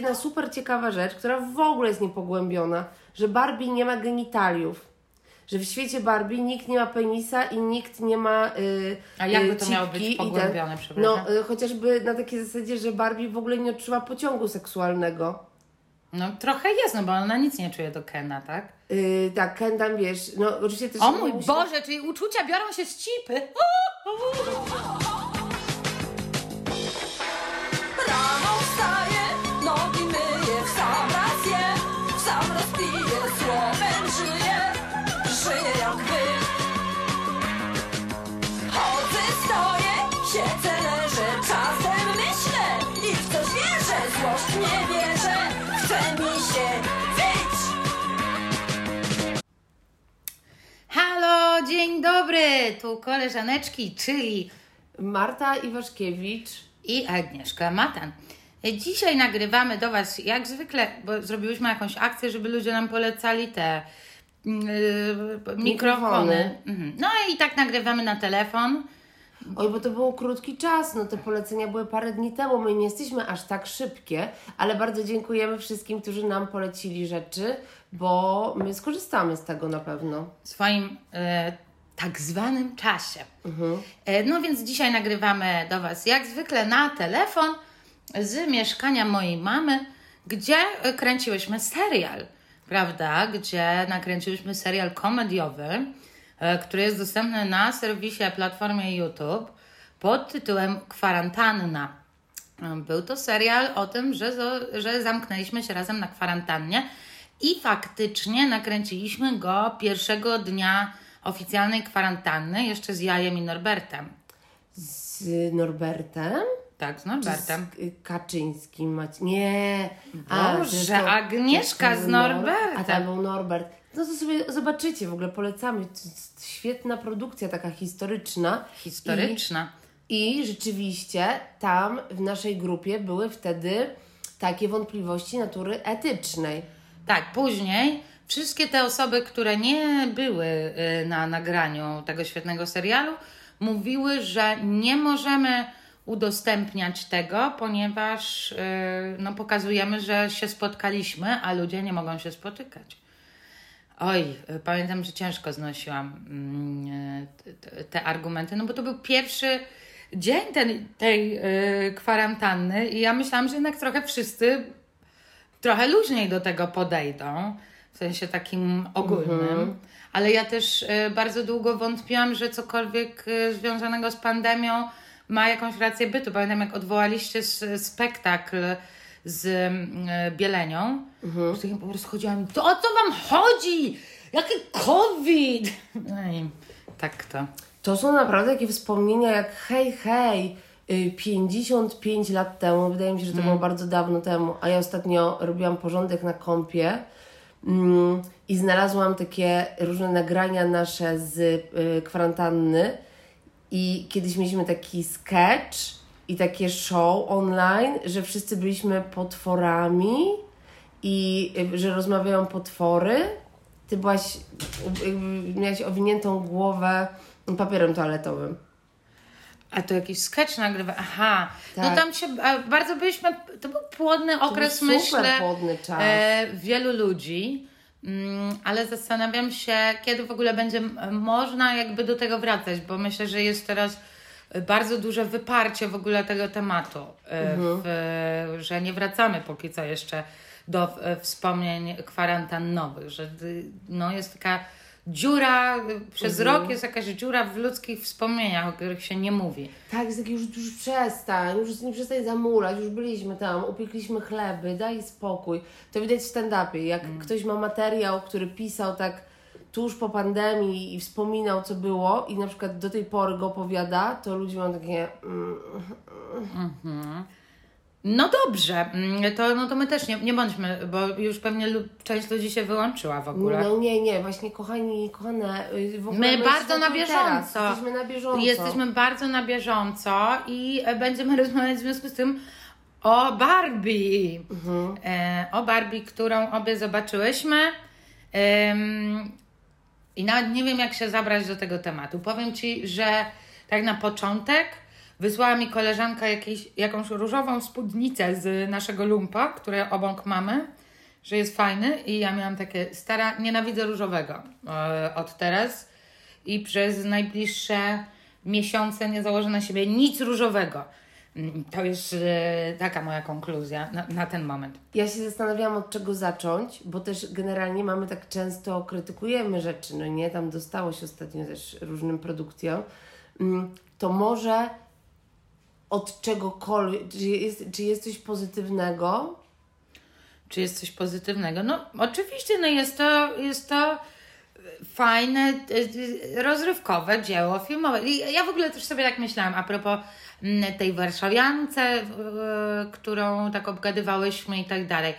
jest jedna super ciekawa rzecz, która w ogóle jest niepogłębiona, że Barbie nie ma genitaliów. Że w świecie Barbie nikt nie ma penisa i nikt nie ma. Yy, A jakby to yy, miało być i ten- pogłębione, przepraszam? No, yy, chociażby na takiej zasadzie, że Barbie w ogóle nie odczuwa pociągu seksualnego. No trochę jest, no bo ona nic nie czuje do Kena, tak? Yy, tak, Ken tam wiesz, no oczywiście też. O mój Boże, czyli uczucia biorą się z cipy. dzień dobry, tu koleżaneczki, czyli Marta Iwaszkiewicz. i Agnieszka Matan. Dzisiaj nagrywamy do Was jak zwykle, bo zrobiłyśmy jakąś akcję, żeby ludzie nam polecali te yy, mikrofony. Mikrofony. Mhm. No i tak nagrywamy na telefon. Oj, bo to był krótki czas, no te polecenia były parę dni temu, my nie jesteśmy aż tak szybkie, ale bardzo dziękujemy wszystkim, którzy nam polecili rzeczy, bo my skorzystamy z tego na pewno. swoim e, tak zwanym czasie. E, no więc dzisiaj nagrywamy do Was jak zwykle na telefon z mieszkania mojej mamy, gdzie e, kręciłyśmy serial, prawda? Gdzie nakręciłyśmy serial komediowy, e, który jest dostępny na serwisie, platformie YouTube pod tytułem Kwarantanna. Był to serial o tym, że, że zamknęliśmy się razem na kwarantannie i faktycznie nakręciliśmy go pierwszego dnia oficjalnej kwarantanny, jeszcze z Jajem i Norbertem. Z Norbertem? Tak, z Norbertem. Z Kaczyńskim. Nie. Boże, zresztą- Agnieszka z Nor- Norbertem. A tam był Norbert. No to sobie zobaczycie, w ogóle polecamy. To jest Świetna produkcja, taka historyczna. Historyczna. I, I rzeczywiście tam w naszej grupie były wtedy takie wątpliwości natury etycznej. Tak, później wszystkie te osoby, które nie były y, na nagraniu tego świetnego serialu, mówiły, że nie możemy udostępniać tego, ponieważ y, no, pokazujemy, że się spotkaliśmy, a ludzie nie mogą się spotykać. Oj, y, pamiętam, że ciężko znosiłam mm, te- argumenty, no bo to był pierwszy dzień ten, tej kwarantanny i ja myślałam, że jednak trochę wszyscy trochę luźniej do tego podejdą, w sensie takim ogólnym. Ale ja też y, bardzo długo wątpiłam, że cokolwiek y, związanego z pandemią ma jakąś rację bytu. Pamiętam, jak odwołaliście spektakl z y, Bielenią, mhm. to ja po prostu chodziłam, to o co wam chodzi? Jaki COVID? No i tak to. To są naprawdę takie wspomnienia jak hej, hej, y, 55 lat temu, wydaje mi się, że to było bardzo dawno temu, a ja ostatnio robiłam porządek na kompie mm, i znalazłam takie różne nagrania nasze z y, kwarantanny i kiedyś mieliśmy taki sketch i takie show online, że wszyscy byliśmy potworami i y, że rozmawiają potwory. Ty byłaś, y, miałaś owiniętą głowę papierem toaletowym. A to jakiś sketch nagrywa. Aha. No Tak. tam się bardzo byliśmy. To był płodny okres, super myślę. płodny czas. E, wielu ludzi. Mm, ale zastanawiam się, kiedy w ogóle będzie można jakby do tego wracać, bo myślę, że jest teraz bardzo duże wyparcie w ogóle tego tematu, e, Mhm. w, że nie wracamy póki co jeszcze do wspomnień kwarantannowych, że y, no, jest taka dziura, przez Mhm. rok jest jakaś dziura w ludzkich wspomnieniach, o których się nie mówi. Tak, jest taki już, już przestań, już nie przestań zamulać, już byliśmy tam, upiekliśmy chleby, daj spokój. To widać w stand-upie, jak Mm. ktoś ma materiał, który pisał tak tuż po pandemii i wspominał, co było i na przykład do tej pory go opowiada, to ludzie mają takie... Mm, No dobrze, mm, to, no to my też nie, nie bądźmy, bo już pewnie część ludzi się wyłączyła w ogóle. no nie, nie, właśnie kochani, kochane, y, w ogóle My bardzo na jesteśmy teraz, bieżąco. Jesteśmy na bieżąco. Jesteśmy bardzo na bieżąco i e, będziemy rozmawiać w związku z tym o Barbie. Mhm. E, o Barbie, którą obie zobaczyłyśmy. I nawet nie wiem, jak się zabrać do tego tematu. Powiem Ci, że tak na początek Wysłała mi koleżanka jakieś, jakąś różową spódnicę z naszego lumpa, które obok mamy, że jest fajny i ja miałam takie, stara, nienawidzę różowego e, od teraz i przez najbliższe miesiące nie założę na siebie nic różowego. To jest e, taka moja konkluzja na, na ten moment. Ja się zastanawiałam od czego zacząć, bo też generalnie mamy tak często krytykujemy rzeczy, no nie, tam dostało się ostatnio też różnym produkcjom. Mm, To może od czegokolwiek, czy jest, czy jest coś pozytywnego? Czy jest coś pozytywnego? No, oczywiście, no jest to, jest to fajne, e, e, rozrywkowe dzieło filmowe. I ja w ogóle też sobie tak myślałam a propos mm, tej warszawiance, którą tak obgadywałyśmy i tak dalej.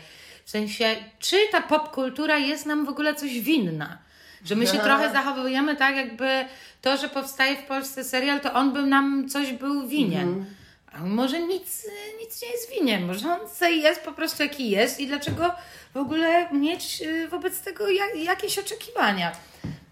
W sensie, czy ta popkultura jest nam w ogóle coś winna? Że my się Aha. trochę zachowujemy tak, jakby to, że powstaje w Polsce serial, to on by nam coś był winien. A może nic, nic nie jest winien, może on sobie jest po prostu jaki jest i dlaczego w ogóle mieć y, wobec tego jak, jakieś oczekiwania?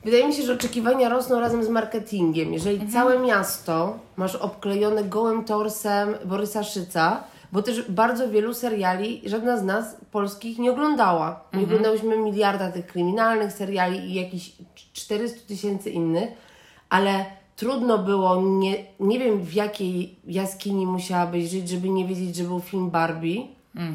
Wydaje mi się, że oczekiwania rosną razem z marketingiem. Jeżeli całe miasto masz obklejone gołym torsem Borysa Szyca, bo też bardzo wielu seriali żadna z nas polskich nie oglądała. Nie oglądałyśmy miliarda tych kryminalnych seriali i jakichś 400 tysięcy innych, ale trudno było, nie, nie wiem w jakiej jaskini musiałabyś żyć, żeby nie wiedzieć, że był film Barbie.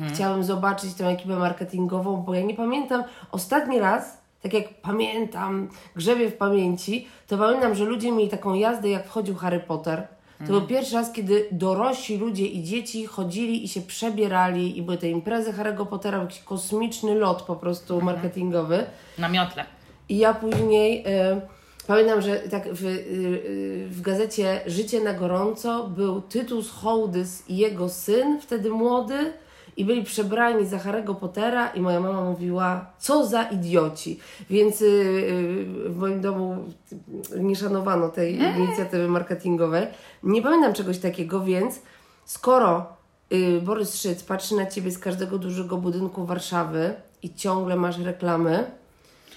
Chciałam zobaczyć tę ekipę marketingową, bo ja nie pamiętam ostatni raz, tak jak pamiętam, grzebię w pamięci, to pamiętam, że ludzie mieli taką jazdę, jak wchodził Harry Potter. To był pierwszy raz, kiedy dorośli ludzie i dzieci chodzili i się przebierali i były te imprezy Harry'ego Pottera, jakiś kosmiczny lot po prostu marketingowy. Na miotle. I ja później e, pamiętam, że tak w, y, y, w gazecie Życie na gorąco był Tytus Hołdys i jego syn, wtedy młody, i byli przebrani za Harry'ego Pottera i moja mama mówiła, co za idioci. Więc y, w moim domu nie szanowano tej inicjatywy marketingowej. Nie pamiętam czegoś takiego, więc skoro Borys Szyc patrzy na Ciebie z każdego dużego budynku Warszawy i ciągle masz reklamy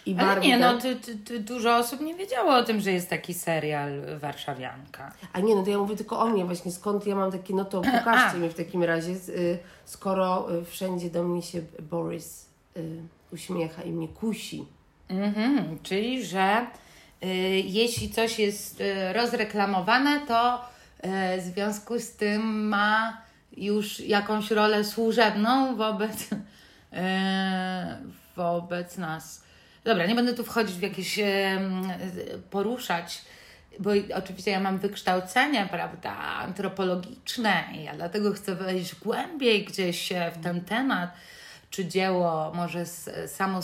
i Ale Barbie, nie, no tak? ty, ty, ty, dużo osób nie wiedziało o tym, że jest taki serial Warszawianka. A nie, no to ja mówię tylko o mnie właśnie, skąd ja mam takie, no to pokażcie mi w takim razie, y, skoro y, wszędzie do mnie się Boris y, uśmiecha i mnie kusi. Mhm, czyli, że y, jeśli coś jest y, rozreklamowane, to y, w związku z tym ma już jakąś rolę służebną wobec, wobec nas. Dobra, nie będę tu wchodzić w jakieś, y, poruszać, bo oczywiście ja mam wykształcenie, prawda, antropologiczne i ja dlatego chcę wejść głębiej gdzieś e, w ten temat czy dzieło może samo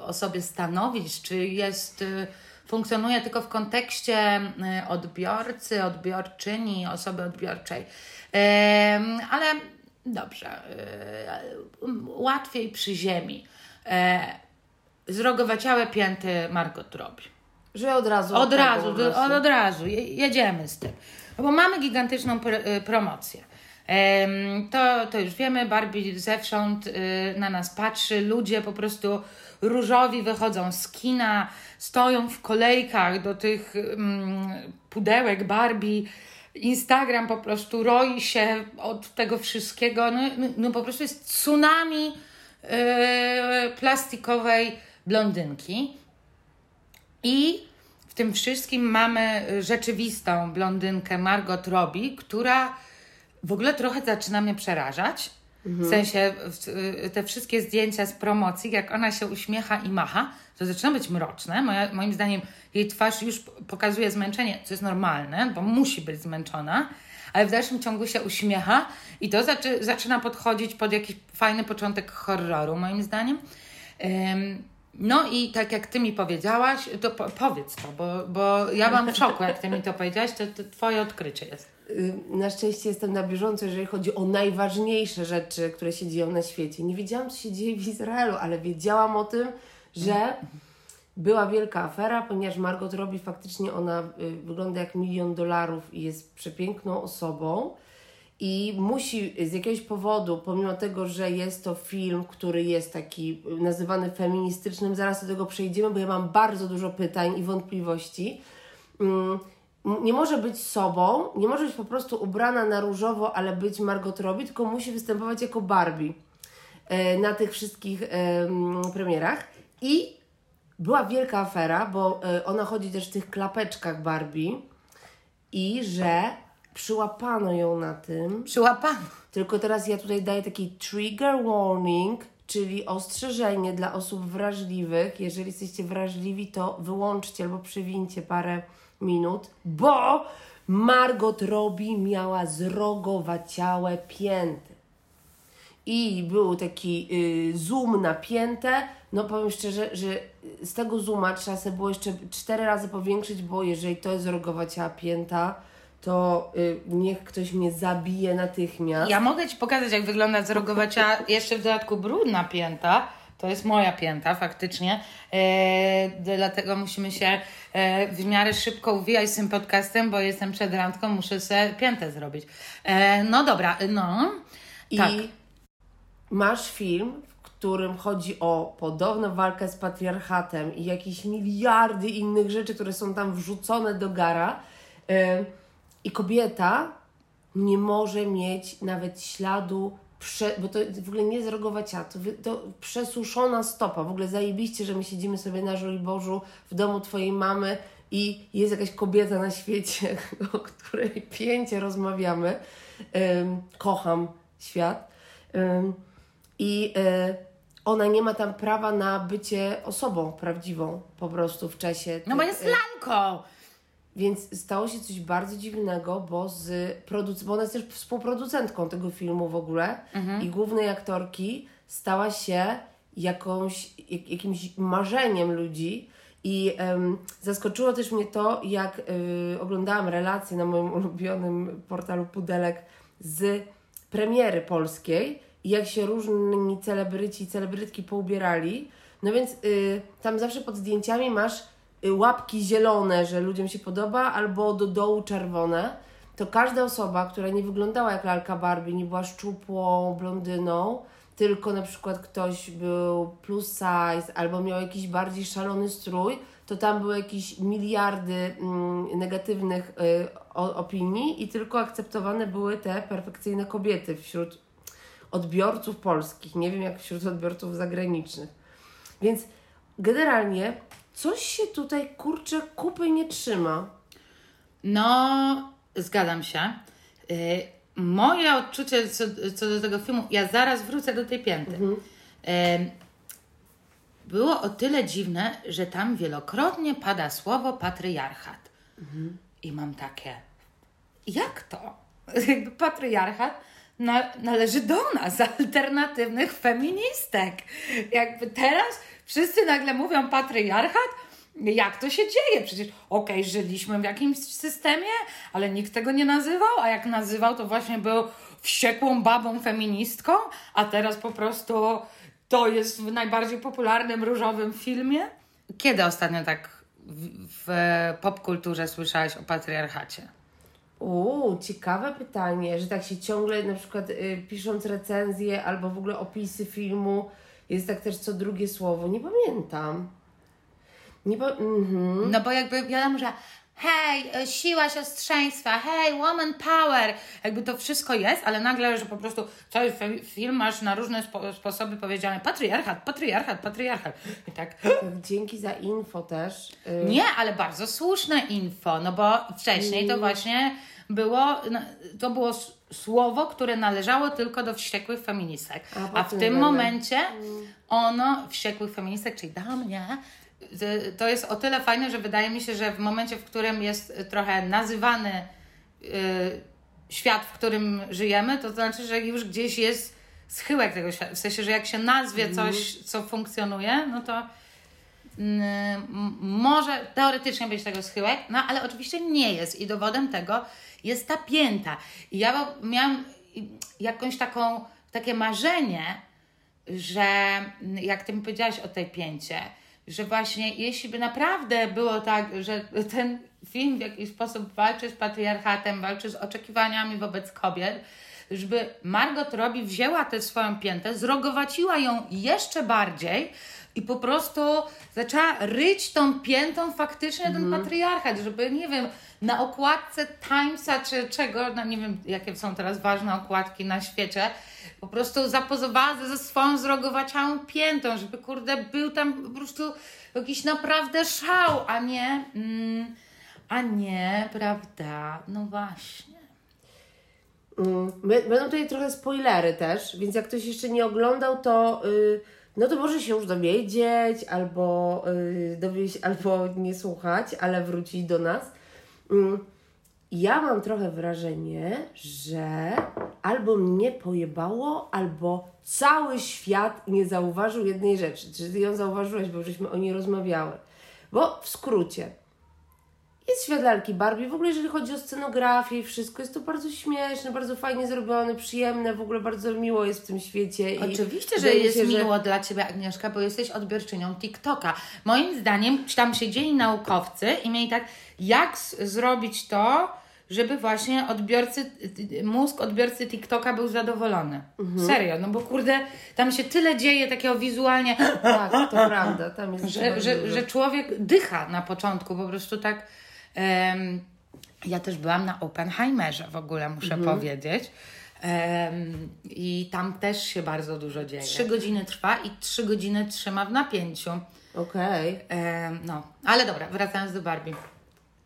o sobie stanowić, czy jest, y, funkcjonuje tylko w kontekście odbiorcy, odbiorczyni, osoby odbiorczej. Ale dobrze, łatwiej przy ziemi. Zrogowaciałe pięty Margot Robbie. Że od razu. Od tak, razu, prostu. od, od razu, je- jedziemy z tym. No Bo mamy gigantyczną pr- y, promocję. To, to już wiemy, Barbie zewsząd y, na nas patrzy, ludzie po prostu różowi wychodzą z kina, stoją w kolejkach do tych mm, pudełek Barbie. Instagram po prostu roi się od tego wszystkiego. No, no, no po prostu jest tsunami y, plastikowej blondynki. I w tym wszystkim mamy rzeczywistą blondynkę Margot Robbie, która w ogóle trochę zaczyna mnie przerażać. W sensie w- te wszystkie zdjęcia z promocji, jak ona się uśmiecha i macha, to zaczyna być mroczne. Moja, moim zdaniem jej twarz już pokazuje zmęczenie, co jest normalne, bo musi być zmęczona, ale w dalszym ciągu się uśmiecha i to zaczy, zaczyna podchodzić pod jakiś fajny początek horroru, moim zdaniem. No i tak jak ty mi powiedziałaś, to po, powiedz to, bo, bo ja mam w szoku, jak ty mi to powiedziałaś, to, to twoje odkrycie jest. Y, Na szczęście jestem na bieżąco, jeżeli chodzi o najważniejsze rzeczy, które się dzieją na świecie. Nie wiedziałam, co się dzieje w Izraelu, ale wiedziałam o tym, że była wielka afera, ponieważ Margot Robbie faktycznie ona y, wygląda jak milion dolarów i jest przepiękną osobą. I musi z jakiegoś powodu, pomimo tego, że jest to film, który jest taki y, nazywany feministycznym, zaraz do tego przejdziemy, bo ja mam bardzo dużo pytań i wątpliwości. Mm, nie może być sobą, nie może być po prostu ubrana na różowo, ale być Margot Robbie, tylko musi występować jako Barbie e, na tych wszystkich em, premierach. I była wielka afera, bo e, ona chodzi też w tych klapeczkach Barbie i że przyłapano ją na tym. Przyłapano. Tylko teraz ja tutaj daję taki trigger warning, czyli ostrzeżenie dla osób wrażliwych. Jeżeli jesteście wrażliwi, to wyłączcie albo przewincie parę minut, bo Margot Robbie miała zrogowaciałe pięty. I był taki y, zoom napięte. No powiem szczerze, że z tego zooma trzeba sobie było jeszcze cztery razy powiększyć, bo jeżeli to jest zrogowaciała pięta, to y, niech ktoś mnie zabije natychmiast. Ja mogę Ci pokazać, jak wygląda zrogowacia, jeszcze w dodatku brudna pięta. To jest moja pięta faktycznie, e, dlatego musimy się e, w miarę szybko uwijać z tym podcastem, bo jestem przed randką, muszę sobie piętę zrobić. E, no dobra, no. I tak. masz film, w którym chodzi o podobną walkę z patriarchatem i jakieś miliardy innych rzeczy, które są tam wrzucone do gara. Ym, I kobieta nie może mieć nawet śladu, prze, bo to w ogóle nie zrogowacia, to, wy- to przesuszona stopa. W ogóle zajebiście, że my siedzimy sobie na Żoliborzu w domu twojej mamy i jest jakaś kobieta na świecie, o której pięcie rozmawiamy. Ym, kocham świat. Ym, I y, ona nie ma tam prawa na bycie osobą prawdziwą po prostu w czasie. No bo tych, jest y, lalką. Więc stało się coś bardzo dziwnego, bo, z produc- bo ona jest też współproducentką tego filmu w ogóle i głównej aktorki stała się jakąś, jak, jakimś marzeniem ludzi. I em, zaskoczyło też mnie to, jak y, oglądałam relacje na moim ulubionym portalu Pudelek z premiery polskiej i jak się różni celebryci i celebrytki poubierali. No więc y, tam zawsze pod zdjęciami masz łapki zielone, że ludziom się podoba, albo do dołu czerwone. To każda osoba, która nie wyglądała jak lalka Barbie, nie była szczupłą blondyną, tylko na przykład ktoś był plus size albo miał jakiś bardziej szalony strój, to tam były jakieś miliardy mm, negatywnych y, o, opinii i tylko akceptowane były te perfekcyjne kobiety wśród odbiorców polskich. Nie wiem jak wśród odbiorców zagranicznych. Więc generalnie coś się tutaj kurczę kupy nie trzyma. No, zgadzam się. Y, moje odczucie co, co do tego filmu, ja zaraz wrócę do tej pięty. Y, było o tyle dziwne, że tam wielokrotnie pada słowo patriarchat. I mam takie, jak to? Jakby patriarchat na, należy do nas, alternatywnych feministek. Jakby teraz wszyscy nagle mówią patriarchat, jak to się dzieje? Przecież okej, żyliśmy w jakimś systemie, ale nikt tego nie nazywał, a jak nazywał, to właśnie był wściekłą babą feministką, a teraz po prostu to jest w najbardziej popularnym różowym filmie. Kiedy ostatnio tak w, w popkulturze słyszałeś o patriarchacie? Uuu, ciekawe pytanie, że tak się ciągle na przykład y, pisząc recenzje albo w ogóle opisy filmu jest tak też co drugie słowo. Nie pamiętam. Nie pa- mhm. No bo jakby wiadomo, że hej, e, siła siostrzeństwa, hej, woman power, jakby to wszystko jest, ale nagle, że po prostu cały fi- film masz na różne spo- sposoby powiedziane patriarchat, patriarchat, patriarchat. I tak, dzięki za info też. Y, nie, ale bardzo słuszne info, no bo wcześniej to właśnie było, no, to było słowo, które należało tylko do wściekłych feministek. A A, w tym momencie ono, wściekłych feministek, czyli do mnie, z- to jest o tyle fajne, że wydaje mi się, że w momencie, w którym jest trochę nazywany y, świat, w którym żyjemy, to znaczy, że już gdzieś jest schyłek tego świata. W sensie, że jak się nazwie coś, co funkcjonuje, no to mm, m- może teoretycznie być tego schyłek, no ale oczywiście nie jest i dowodem tego jest ta pięta. I ja miałam jakąś taką, takie marzenie, że jak ty mi powiedziałaś o tej pięcie, że właśnie jeśli by naprawdę było tak, że ten film w jakiś sposób walczy z patriarchatem, walczy z oczekiwaniami wobec kobiet, żeby Margot Robbie wzięła tę swoją piętę, zrogowaciła ją jeszcze bardziej i po prostu zaczęła ryć tą piętą faktycznie ten patriarchat, żeby, nie wiem, na okładce Timesa czy czego, no nie wiem, jakie są teraz ważne okładki na świecie, po prostu zapozowała ze, swoją zrogowaciałą piętą, żeby, kurde, był tam po prostu jakiś naprawdę szał, a nie, mm, a nie, prawda, no właśnie. Mm, Będą tutaj trochę spoilery też, więc jak ktoś jeszcze nie oglądał, to y, no to może się już dowiedzieć, albo, y, dowie się, albo nie słuchać, ale wrócić do nas. Mm, Ja mam trochę wrażenie, że albo mnie pojebało, albo cały świat nie zauważył jednej rzeczy. Czy ty ją zauważyłeś, bo żeśmy o niej rozmawiały. Bo w skrócie, jest świat lalki Barbie. W ogóle jeżeli chodzi o scenografię i wszystko, jest to bardzo śmieszne, bardzo fajnie zrobione, przyjemne, w ogóle bardzo miło jest w tym świecie. i Oczywiście, że jest się, że- miło dla Ciebie, Agnieszka, bo jesteś odbiorczynią TikToka. Moim zdaniem tam siedzieli naukowcy i mieli tak, jak zrobić to, żeby właśnie odbiorcy, mózg odbiorcy TikToka był zadowolony. Mhm. Serio, no bo kurde, tam się tyle dzieje takiego wizualnie, Tak, to prawda, tam jest że, że, że człowiek dycha na początku, po prostu tak. Em, ja też byłam na Oppenheimerze w ogóle, muszę Mhm. powiedzieć. Em, I tam też się bardzo dużo dzieje. Trzy godziny trwa i trzy godziny trzyma w napięciu. Okej. Em, no, ale dobra, wracając do Barbie.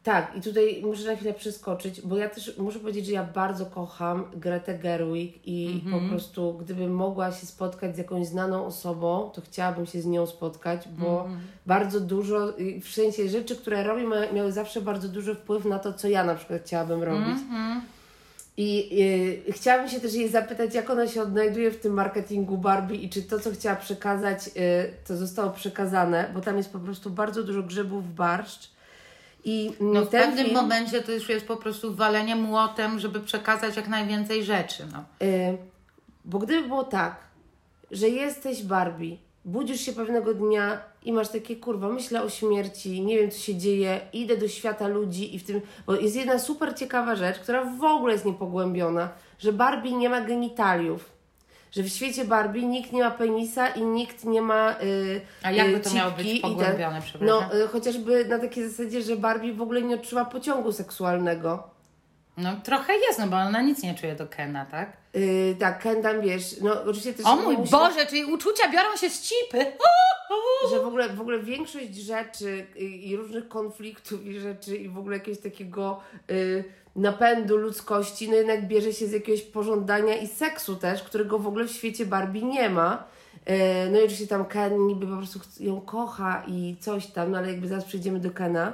Tak, i tutaj muszę na chwilę przeskoczyć, bo ja też muszę powiedzieć, że ja bardzo kocham Gretę Gerwig i po prostu gdybym mogła się spotkać z jakąś znaną osobą, to chciałabym się z nią spotkać, bo bardzo dużo, w sensie rzeczy, które robi, ma- miały zawsze bardzo duży wpływ na to, co ja na przykład chciałabym robić. I y, chciałabym się też jej zapytać, jak ona się odnajduje w tym marketingu Barbie i czy to, co chciała przekazać, y, to zostało przekazane, bo tam jest po prostu bardzo dużo grzybów w barszcz. I No, w pewnym film, momencie to już jest po prostu walenie młotem, żeby przekazać jak najwięcej rzeczy. No. Y, bo gdyby było tak, że jesteś Barbie, budzisz się pewnego dnia i masz takie, kurwa, myślę o śmierci, nie wiem co się dzieje, idę do świata ludzi i w tym, bo jest jedna super ciekawa rzecz, która w ogóle jest niepogłębiona, że Barbie nie ma genitaliów. Że w świecie Barbie nikt nie ma penisa i nikt nie ma. y, A jakby y, to miało cipki być ten- pogłębione, przepraszam? No, y, chociażby na takiej zasadzie, że Barbie w ogóle nie odczuwa pociągu seksualnego. No trochę jest, no bo ona nic nie czuje do Kena, tak? Yy, tak, Ken tam wiesz, no oczywiście też O mój Boże, czyli uczucia biorą się z cipy. że w ogóle, w ogóle większość rzeczy y, i różnych konfliktów i rzeczy i w ogóle jakiegoś takiego y, napędu ludzkości, no jednak bierze się z jakiegoś pożądania i seksu też, którego w ogóle w świecie Barbie nie ma. Y, no i oczywiście tam Ken niby po prostu ją kocha i coś tam, no ale jakby zaraz przejdziemy do Kena.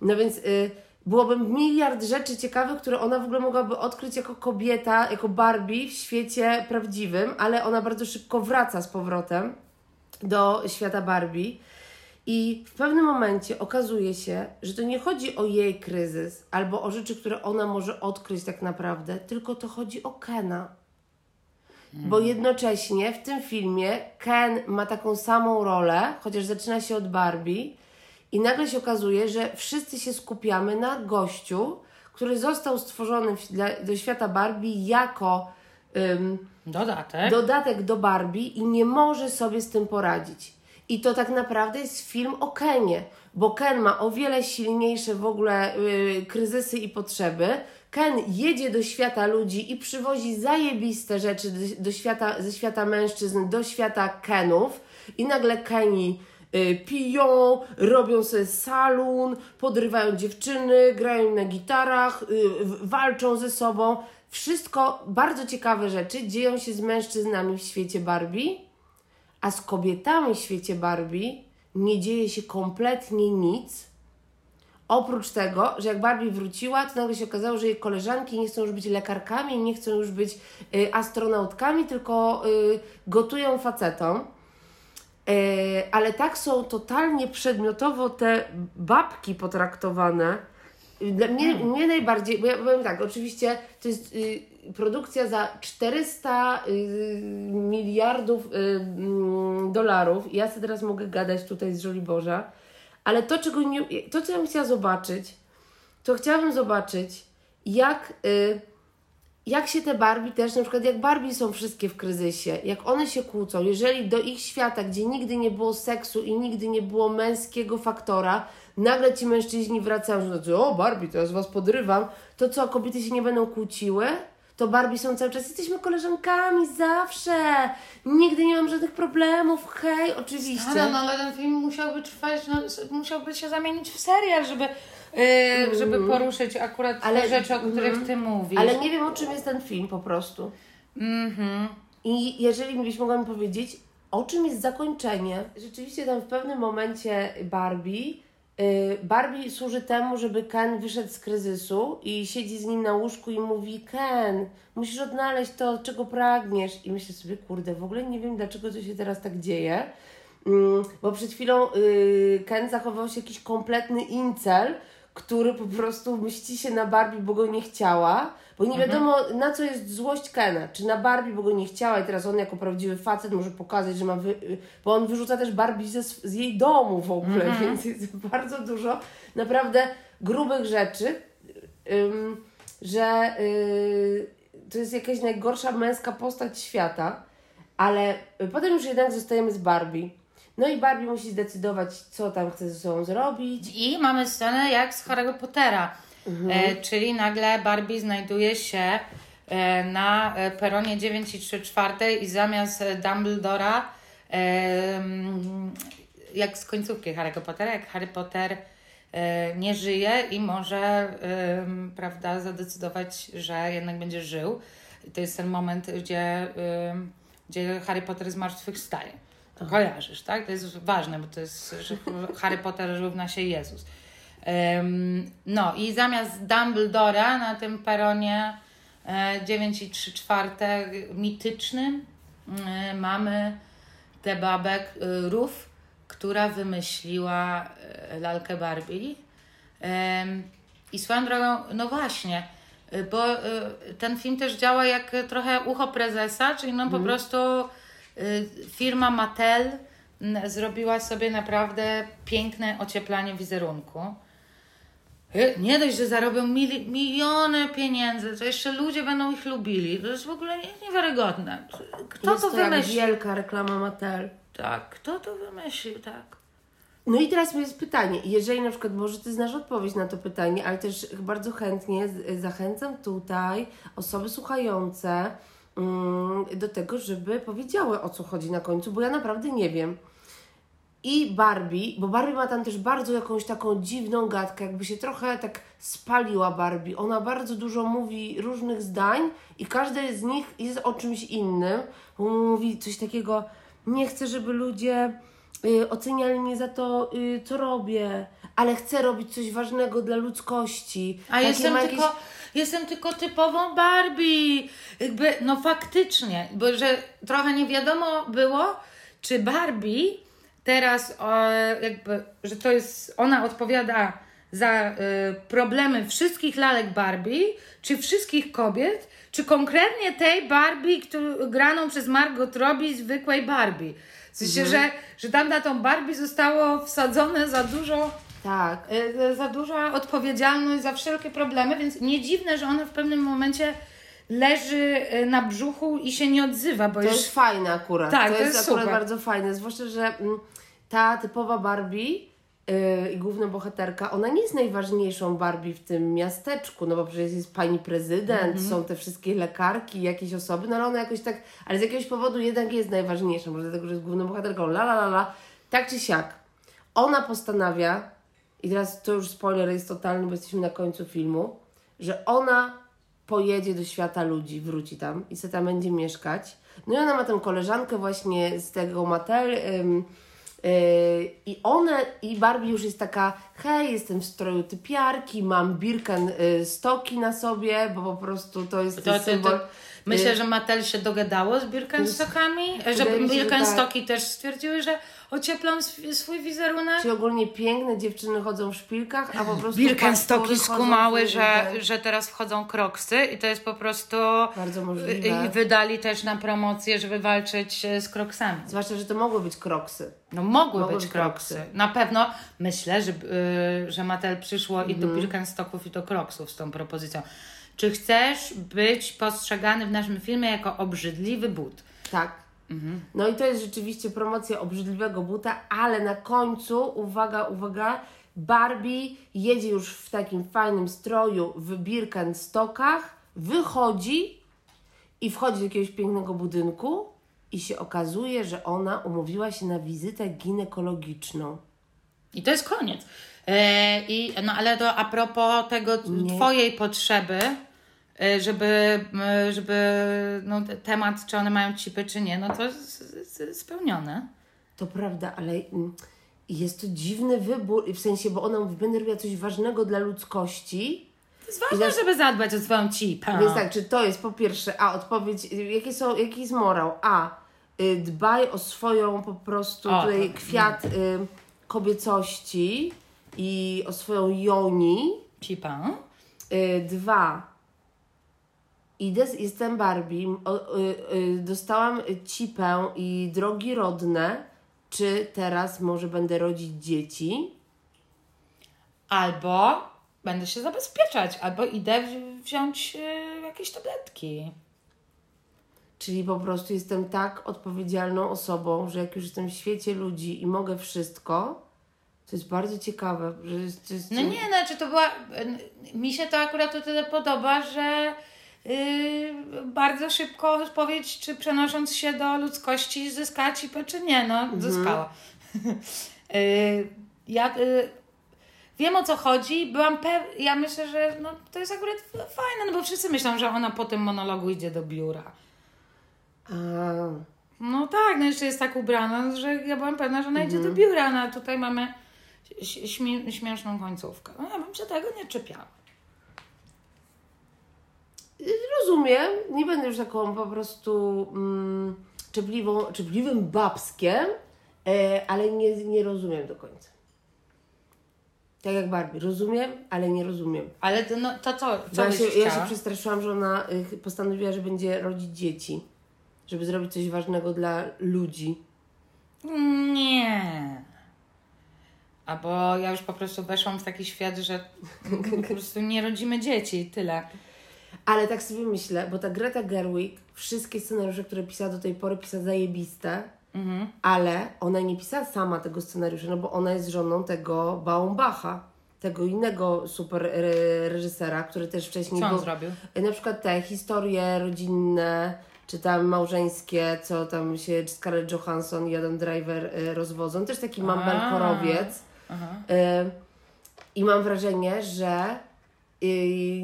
No więc y, byłoby miliard rzeczy ciekawych, które ona w ogóle mogłaby odkryć jako kobieta, jako Barbie w świecie prawdziwym, ale ona bardzo szybko wraca z powrotem do świata Barbie. I w pewnym momencie okazuje się, że to nie chodzi o jej kryzys albo o rzeczy, które ona może odkryć tak naprawdę, tylko to chodzi o Kena. Bo jednocześnie w tym filmie Ken ma taką samą rolę, chociaż zaczyna się od Barbie, i nagle się okazuje, że wszyscy się skupiamy na gościu, który został stworzony dla, do świata Barbie jako. ym, Dodatek. dodatek do Barbie i nie może sobie z tym poradzić. I to tak naprawdę jest film o Kenie, bo Ken ma o wiele silniejsze w ogóle y, kryzysy i potrzeby. Ken jedzie do świata ludzi i przywozi zajebiste rzeczy do, do świata, ze świata mężczyzn do świata Kenów i nagle Keni piją, robią sobie salon, podrywają dziewczyny, grają na gitarach, y, walczą ze sobą. Wszystko bardzo ciekawe rzeczy dzieją się z mężczyznami w świecie Barbie, a z kobietami w świecie Barbie nie dzieje się kompletnie nic. Oprócz tego, że jak Barbie wróciła, to nagle się okazało, że jej koleżanki nie chcą już być lekarkami, nie chcą już być y, astronautkami, tylko y, gotują facetom. E, ale tak są totalnie przedmiotowo te babki potraktowane. Dla mnie, mnie najbardziej, bo ja powiem tak, oczywiście to jest y, produkcja za 400 y, miliardów y, mm, dolarów. Ja sobie teraz mogę gadać tutaj z Żoliborza, ale to, czego nie, to, co ja bym chciała zobaczyć, to chciałabym zobaczyć, jak, y, jak się te Barbie też, na przykład jak Barbie są wszystkie w kryzysie, jak one się kłócą, jeżeli do ich świata, gdzie nigdy nie było seksu i nigdy nie było męskiego faktora, nagle ci mężczyźni wracają, że o Barbie, teraz was podrywam, to co, kobiety się nie będą kłóciły? To Barbie są cały czas, jesteśmy koleżankami zawsze, nigdy nie mam żadnych problemów, hej, oczywiście. Ale, no, ale ten film musiałby trwać, no, musiałby się zamienić w serial, żeby, yy, żeby poruszyć akurat Ale- te rzeczy, o których ty mówisz. Ale nie wiem, o czym jest ten film po prostu. Mhm. I jeżeli byś mogła mi powiedzieć, o czym jest zakończenie? Rzeczywiście tam w pewnym momencie Barbie, yy, Barbie służy temu, żeby Ken wyszedł z kryzysu i siedzi z nim na łóżku i mówi Ken, musisz odnaleźć to, czego pragniesz. I myślę sobie, kurde, w ogóle nie wiem, dlaczego to się teraz tak dzieje. Mm, bo przed chwilą yy, Ken zachował się jakiś kompletny incel, który po prostu mści się na Barbie, bo go nie chciała. Bo nie wiadomo, na co jest złość Kena. Czy na Barbie, bo go nie chciała i teraz on jako prawdziwy facet może pokazać, że ma... Wy... Bo on wyrzuca też Barbie ze, z jej domu w ogóle, więc jest bardzo dużo naprawdę grubych rzeczy, ym, że y, to jest jakaś najgorsza męska postać świata, ale potem już jednak zostajemy z Barbie. No i Barbie musi zdecydować, co tam chce ze sobą zrobić. I mamy scenę jak z Harry'ego Pottera, e, czyli nagle Barbie znajduje się e, na e, peronie 9 i 3 czwarte i zamiast e, Dumbledora, e, mm, jak z końcówki Harry'ego Pottera, jak Harry Potter e, nie żyje i może em, prawda, zadecydować, że jednak będzie żył. I to jest ten moment, gdzie, gdzie Harry Potter zmartwychwstaje. To kojarzysz, tak? To jest ważne, bo to jest, że Harry Potter równa się Jezus. Em, no i zamiast Dumbledora na tym peronie e, 9 i 3 czwarte mitycznym e, mamy tę babę e, Ruf, która wymyśliła e, lalkę Barbie. I swoją drogą, no właśnie, bo ten film też działa jak trochę ucho prezesa, czyli no po prostu y, firma Mattel zrobiła sobie naprawdę piękne ocieplanie wizerunku. Y, Nie dość, że zarobią mili- miliony pieniędzy, to jeszcze ludzie będą ich lubili. To jest w ogóle nie- niewiarygodne. Kto jest to to wymyślił? wielka reklama Mattel. Tak, kto to wymyślił, tak? No i teraz jest pytanie, jeżeli na przykład, może Ty znasz odpowiedź na to pytanie, ale też bardzo chętnie zachęcam tutaj osoby słuchające do tego, żeby powiedziały o co chodzi na końcu, bo ja naprawdę nie wiem. I Barbie, bo Barbie ma tam też bardzo jakąś taką dziwną gadkę, jakby się trochę tak spaliła Barbie. Ona bardzo dużo mówi różnych zdań i każde z nich jest o czymś innym. Mówi coś takiego, nie chcę, żeby ludzie y, oceniali mnie za to, y, co robię, ale chcę robić coś ważnego dla ludzkości. A Takie jestem tylko, jestem tylko typową Barbie. Jakby, no faktycznie, bo że trochę nie wiadomo było, czy Barbie teraz e, jakby, że to jest, ona odpowiada za e, problemy wszystkich lalek Barbie, czy wszystkich kobiet, czy konkretnie tej Barbie, którą, graną przez Margot Robbie, zwykłej Barbie. W sensie, że, że tam na tą Barbie zostało wsadzone za dużo Tak. e, za duża odpowiedzialność za wszelkie problemy, więc nie dziwne, że ona w pewnym momencie leży e, na brzuchu i się nie odzywa, bo To już jest fajne akurat. Tak, to, to jest, jest akurat super. bardzo fajne. Zwłaszcza, że mm, ta typowa Barbie yy, i główna bohaterka, ona nie jest najważniejszą Barbie w tym miasteczku, no bo przecież jest pani prezydent, Mhm. są te wszystkie lekarki, jakieś osoby, no ale ona jakoś tak, ale z jakiegoś powodu jednak jest najważniejsza, może dlatego, że jest główną bohaterką, la la la la, tak czy siak. Ona postanawia, i teraz to już spoiler jest totalny, bo jesteśmy na końcu filmu, że ona pojedzie do świata ludzi, wróci tam i se tam będzie mieszkać. No i ona ma tę koleżankę właśnie z tego Mattel ym, yy, i one, i Barbie już jest taka, hej, jestem w stroju typiarki, mam Birken y, stoki na sobie, bo po prostu to jest to, ten to, symbol. to, myślę, y, że Mattel się dogadało z Birkenstockami, że Birkenstocki też stwierdziły, że ocieplą sw- swój wizerunek. Czyli ogólnie piękne dziewczyny chodzą w szpilkach, a po prostu Birkenstocki pastwory chodzą skumały, że, tak. że teraz wchodzą kroksy i to jest po prostu... Bardzo możliwe. I wydali też na promocję, żeby walczyć e, z kroksami. Zwłaszcza, że to mogły być kroksy. No mogły, Mogły być być kroksy. kroksy. Na pewno myślę, że, yy, że Mattel przyszło i Mhm. do Birkenstocków i do kroksów z tą propozycją. Czy chcesz być postrzegany w naszym filmie jako obrzydliwy but? Tak. No i to jest rzeczywiście promocja obrzydliwego buta, ale na końcu, uwaga, uwaga, Barbie jedzie już w takim fajnym stroju w Birkenstockach, wychodzi i wchodzi do jakiegoś pięknego budynku i się okazuje, że ona umówiła się na wizytę ginekologiczną. I to jest koniec. E, i, no ale to a propos tego Nie. twojej potrzeby, żeby, m, żeby no, te- temat, czy one mają cipy, czy nie, no to spełnione. To prawda, ale mm, jest to dziwny wybór, w sensie, bo ona mówi, będę robiła coś ważnego dla ludzkości, To jest ważne, żeby zadbać o swoją cipę. Więc tak, czy to jest po pierwsze, a odpowiedź, jakie są, jaki jest morał? A, y, dbaj o swoją po prostu O, tutaj to- kwiat y, kobiecości i o swoją joni. Cipę. Y, dwa, idę, z- jestem Barbie, o, y, y, dostałam cipę i drogi rodne, czy teraz może będę rodzić dzieci? Albo będę się zabezpieczać, albo idę wzi- wziąć e, jakieś tabletki. Czyli po prostu jestem tak odpowiedzialną osobą, że jak już jestem w świecie ludzi i mogę wszystko, to jest bardzo ciekawe. Że jest, jest, No nie, znaczy to była. Mi się to akurat o tyle podoba, że bardzo szybko odpowiedź, czy przenosząc się do ludzkości zyskała cipę, czy nie. No, zyskała. yy, ja yy, wiem o co chodzi. Byłam pew... Ja myślę, że no, to jest akurat fajne, no bo wszyscy myślą, że ona po tym monologu idzie do biura. A, No tak, no jeszcze jest tak ubrana, że ja byłam pewna, że ona idzie do biura, no a tutaj mamy śmieszną końcówkę. No, ja bym się tego nie czepiała. Rozumiem, nie będę już taką po prostu mm, czepliwą, czepliwym babskiem, e, ale nie, nie rozumiem do końca. Tak jak Barbie, rozumiem, ale nie rozumiem. Ale to, no, to co, co ja się, ja się przestraszyłam, że ona y, postanowiła, że będzie rodzić dzieci. Żeby zrobić coś ważnego dla ludzi. Nie. Albo ja już po prostu weszłam w taki świat, że po prostu nie rodzimy dzieci i tyle. Ale tak sobie myślę, bo ta Greta Gerwig, wszystkie scenariusze, które pisała do tej pory, pisała zajebiste, ale ona nie pisała sama tego scenariusza, no bo ona jest żoną tego Baumbacha, tego innego super re- reżysera, który też wcześniej Co on był... zrobił? Na przykład te historie rodzinne, czy tam małżeńskie, co tam się Scarlett Johansson i Adam Driver y, rozwodzą. Też taki mam belkorowiec. I mam wrażenie, że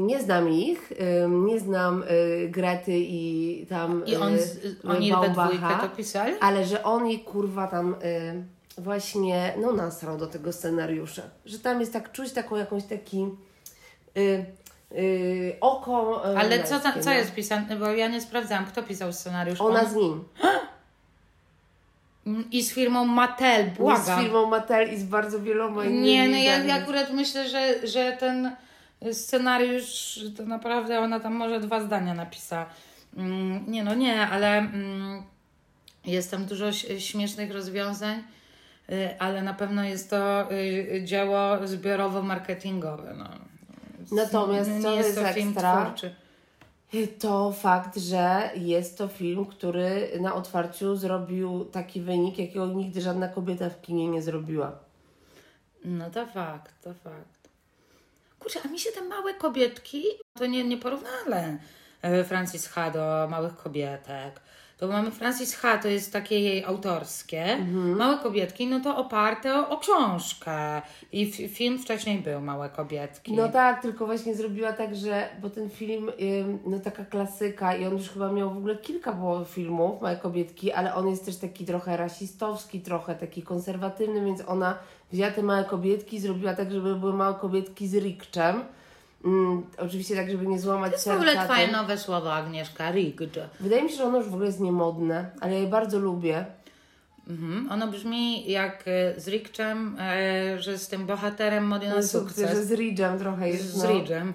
nie znam ich, y, nie znam y, Grety i tam I on, y, z- oni dwójkę to pisali? ale że on jej kurwa tam y, właśnie no nasrał do tego scenariusza. Że tam jest tak czuć taką jakąś taki y, y, oko y, Ale co, męskie, ta, co no. jest pisane? Bo ja nie sprawdzałam, kto pisał scenariusz. Ona On? z nim. I z firmą Mattel, Z błagam. firmą Mattel i z bardzo wieloma innymi. Nie, no ja, ja akurat myślę, że, że ten scenariusz to naprawdę ona tam może dwa zdania napisała. Mm, Nie, no nie, ale mm, jest tam dużo śmiesznych rozwiązań, y, ale na pewno jest to y, dzieło zbiorowo-marketingowe. No. Natomiast co jest jest to film ekstra? twórczy. To fakt, że jest to film, który na otwarciu zrobił taki wynik, jakiego nigdy żadna kobieta w kinie nie zrobiła. No to fakt, to fakt. Kurczę, a mi się te małe kobietki, to nie, nie porównale e, Francis H. do małych kobietek. To mamy Francis H. to jest takie jej autorskie. Małe kobietki, no to oparte o, o książkę. I f- film wcześniej był Małe kobietki. No tak, tylko właśnie zrobiła tak, że, bo ten film, no taka klasyka i on już chyba miał w ogóle kilka było filmów, Małe Kobietki, ale on jest też taki trochę rasistowski, trochę taki konserwatywny, więc ona wzięła te Małe Kobietki zrobiła tak, żeby były Małe Kobietki z Rikczem. Mm, oczywiście tak, żeby nie złamać to jest w serca. ogóle twoje tym. nowe słowo, Agnieszka, rigged. Wydaje mi się, że ono już w ogóle jest niemodne, ale ja je bardzo lubię. Mhm. Ono brzmi jak e, z Rickczem, e, że z tym bohaterem mody na Że sukces. z Ridge'em trochę jest. Z no. Ridge'em.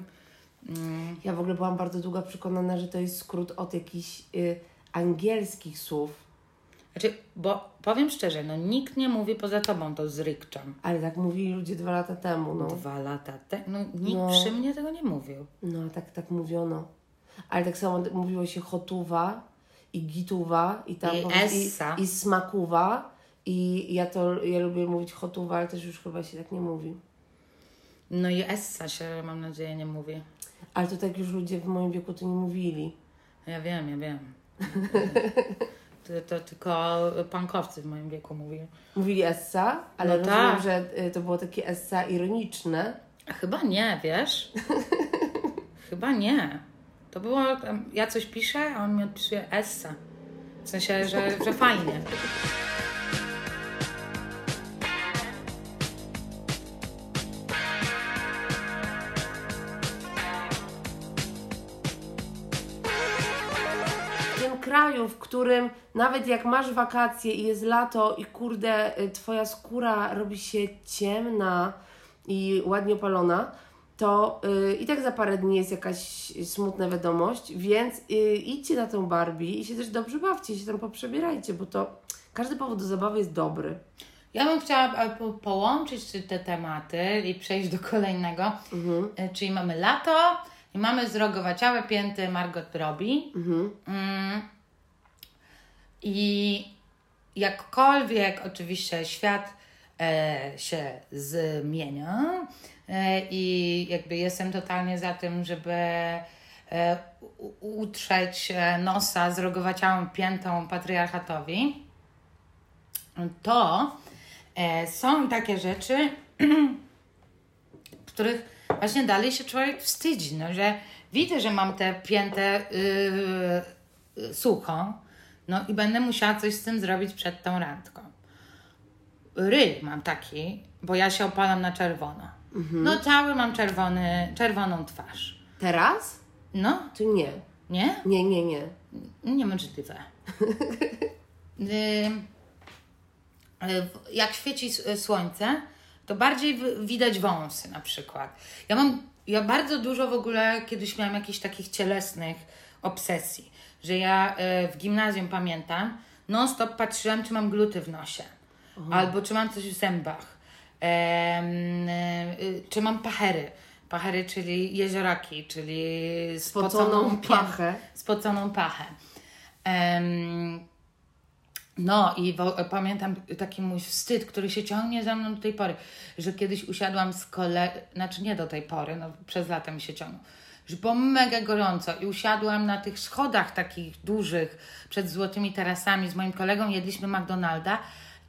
Ja w ogóle byłam bardzo długo przekonana, że to jest skrót od jakichś y, angielskich słów. Znaczy, bo powiem szczerze, no nikt nie mówi poza tobą to z rykczem. Ale tak mówili ludzie dwa lata temu, no. Dwa lata temu, no nikt No. przy mnie tego nie mówił. No, tak, tak mówiono. Ale tak samo mówiło się chotuwa i gituwa i tam I essa. i, i smakuwa. I ja to, ja lubię mówić chotuwa, ale też już chyba się tak nie mówi. No i Essa się, mam nadzieję, nie mówi. Ale to tak już ludzie w moim wieku to nie mówili. Ja wiem, ja wiem. To, tylko pankowcy w moim wieku mówią. Mówili essa, ale No rozumiem, tak. że y, to było takie essa ironiczne. Chyba nie, wiesz? Chyba nie. To było, ja coś piszę, a on mi odpisuje essa. W sensie, że, że fajnie. Kraju, w którym nawet jak masz wakacje i jest lato i kurde, y, twoja skóra robi się ciemna i ładnie opalona, to y, i tak za parę dni jest jakaś smutna wiadomość, więc y, idźcie na tą Barbie i się też dobrze bawcie, się tam poprzebierajcie, bo to każdy powód do zabawy jest dobry. Ja bym chciała e, po- połączyć te tematy i przejść do kolejnego. E, Czyli mamy lato i mamy zrogowaciałe pięty Margot Robbie. Mm. I jakkolwiek oczywiście świat e, się zmienia e, i jakby jestem totalnie za tym, żeby e, utrzeć nosa zrogowaciałą piętą patriarchatowi, to są takie rzeczy, których właśnie dalej się człowiek wstydzi, no, że widzę, że mam tę piętę yy, no i będę musiała coś z tym zrobić przed tą randką. Ryj mam taki, bo ja się opalam na czerwono. No cały mam czerwony, czerwoną twarz. Teraz? No, Czy nie? nie? Nie, nie, nie. Niemożliwe. Ym, y, Jak świeci s- słońce, to bardziej widać wąsy na przykład. Ja mam, ja bardzo dużo w ogóle kiedyś miałam jakichś takich cielesnych obsesji, że ja y, w gimnazjum pamiętam, non stop patrzyłam, czy mam gluty w nosie, albo czy mam coś w zębach, y, czy mam pachery. Pachery, czyli jezioraki, czyli Spoconą spoconą pachę. spoconą pachę. No i wo- pamiętam taki mój wstyd, który się ciągnie za mną do tej pory, że kiedyś usiadłam z kole... znaczy nie do tej pory, no przez lata mi się ciągnął, że było mega gorąco i usiadłam na tych schodach takich dużych przed złotymi tarasami z moim kolegą, jedliśmy McDonalda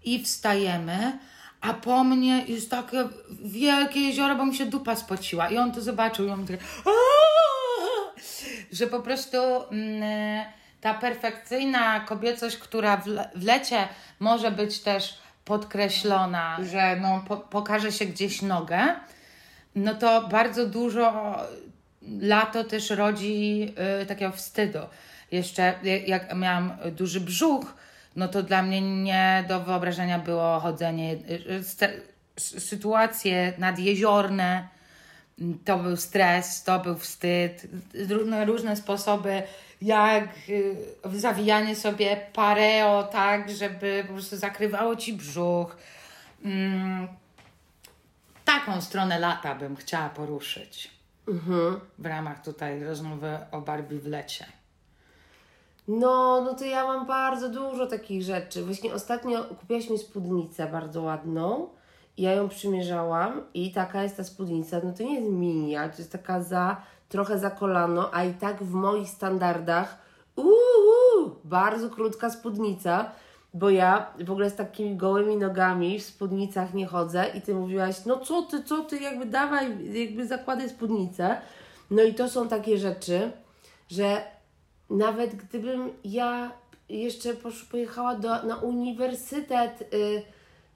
i wstajemy, a po mnie jest takie wielkie jezioro, bo mi się dupa spociła i on to zobaczył i on "Aaa!" że po prostu mm, ta perfekcyjna kobiecość, która w, w lecie może być też podkreślona, że no, po, pokaże się gdzieś nogę, no to bardzo dużo lato też rodzi y, takiego wstydu. Jeszcze jak- jak miałam duży brzuch, no to dla mnie nie do wyobrażenia było chodzenie, y, y, sytuacje nadjeziorne, to był stres, to był wstyd, różne, różne sposoby, jak y, zawijanie sobie pareo tak, żeby po prostu zakrywało ci brzuch. Mm, taką stronę lata bym chciała poruszyć w ramach tutaj rozmowy o Barbie w lecie. No, no to ja mam bardzo dużo takich rzeczy. Właśnie ostatnio kupiłaś mi spódnicę bardzo ładną. Ja ją przymierzałam i taka jest ta spódnica. No to nie jest mini, ale to jest taka za, trochę za kolano, a i tak w moich standardach uuu, bardzo krótka spódnica, bo ja w ogóle z takimi gołymi nogami w spódnicach nie chodzę i Ty mówiłaś, no co Ty, co Ty, jakby dawaj, jakby zakładaj spódnicę. No i to są takie rzeczy, że nawet gdybym ja jeszcze pojechała do, na uniwersytet, y,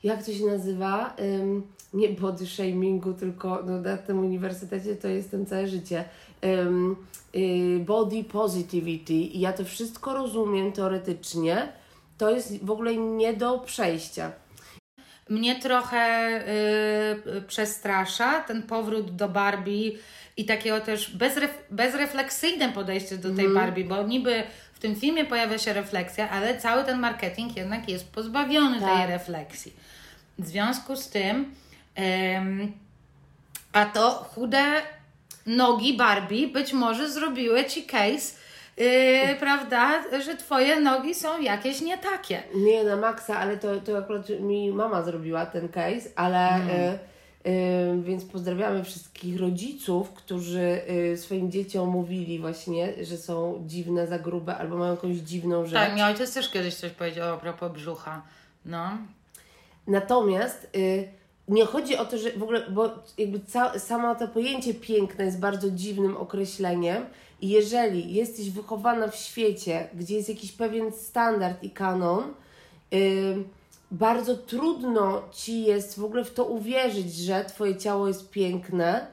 jak to się nazywa? Ym, nie body shamingu, tylko no, na tym uniwersytecie to jestem całe życie. Y, body positivity. I ja to wszystko rozumiem teoretycznie. To jest w ogóle nie do przejścia. Mnie trochę y, y, przestrasza ten powrót do Barbie i takiego też bezref, bezrefleksyjne podejście do tej Barbie, bo niby w tym filmie pojawia się refleksja, ale cały ten marketing jednak jest pozbawiony Tak. tej refleksji. W związku z tym, em, a to chude nogi Barbie być może zrobiły ci case, yy, prawda, że twoje nogi są jakieś nie takie. Nie, na maksa, ale to, to akurat mi mama zrobiła ten case, ale y, y, więc pozdrawiamy wszystkich rodziców, którzy y, swoim dzieciom mówili właśnie, że są dziwne, za grube albo mają jakąś dziwną rzecz. Tak, mi ojciec też kiedyś coś powiedział a propos brzucha. No. Natomiast y, nie chodzi o to, że w ogóle, bo jakby ca, samo to pojęcie piękne jest bardzo dziwnym określeniem jeżeli jesteś wychowana w świecie, gdzie jest jakiś pewien standard i kanon, y, bardzo trudno ci jest w ogóle w to uwierzyć, że twoje ciało jest piękne,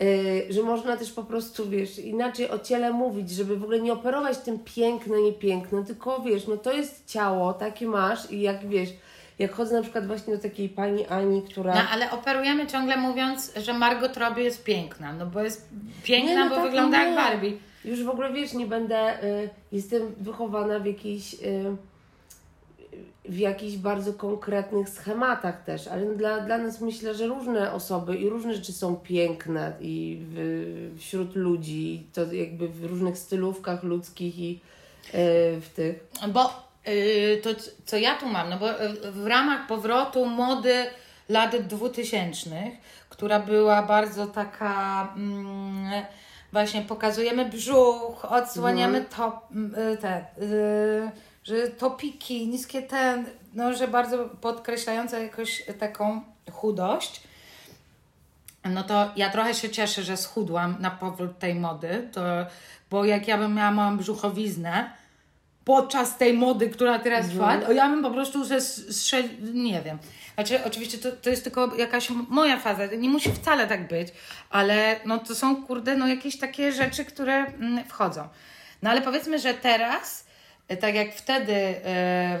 y, że można też po prostu, wiesz, inaczej o ciele mówić, żeby w ogóle nie operować tym piękne, niepiękne, tylko wiesz, no to jest ciało, takie masz i jak wiesz, jak chodzę na przykład właśnie do takiej pani Ani, która... no, ale operujemy ciągle mówiąc, że Margot Robbie jest piękna, no bo jest piękna, Nie, no bo tak, wygląda nie. jak Barbie. Już w ogóle wiesz, nie będę. Y, jestem wychowana w jakiejś. Y, w jakichś bardzo konkretnych schematach też, ale dla, dla nas myślę, że różne osoby i różne rzeczy są piękne i w, wśród ludzi, to jakby w różnych stylówkach ludzkich i y, w tych. Bo to, c- co ja tu mam, no bo y, w ramach powrotu mody lat 2000, która była bardzo taka, mm, właśnie pokazujemy brzuch, odsłaniamy top, y, te, y, że topiki, niskie ten, no, że bardzo podkreślające jakoś taką chudość. No to ja trochę się cieszę, że schudłam na powrót tej mody, to, bo jak ja bym miała małą brzuchowiznę podczas tej mody, która teraz trwa, to ja bym po prostu ze strzel... nie wiem. Znaczy, oczywiście to, to jest tylko jakaś moja faza, nie musi wcale tak być, ale no to są, kurde, no jakieś takie rzeczy, które mm, wchodzą. No ale powiedzmy, że teraz e, tak jak wtedy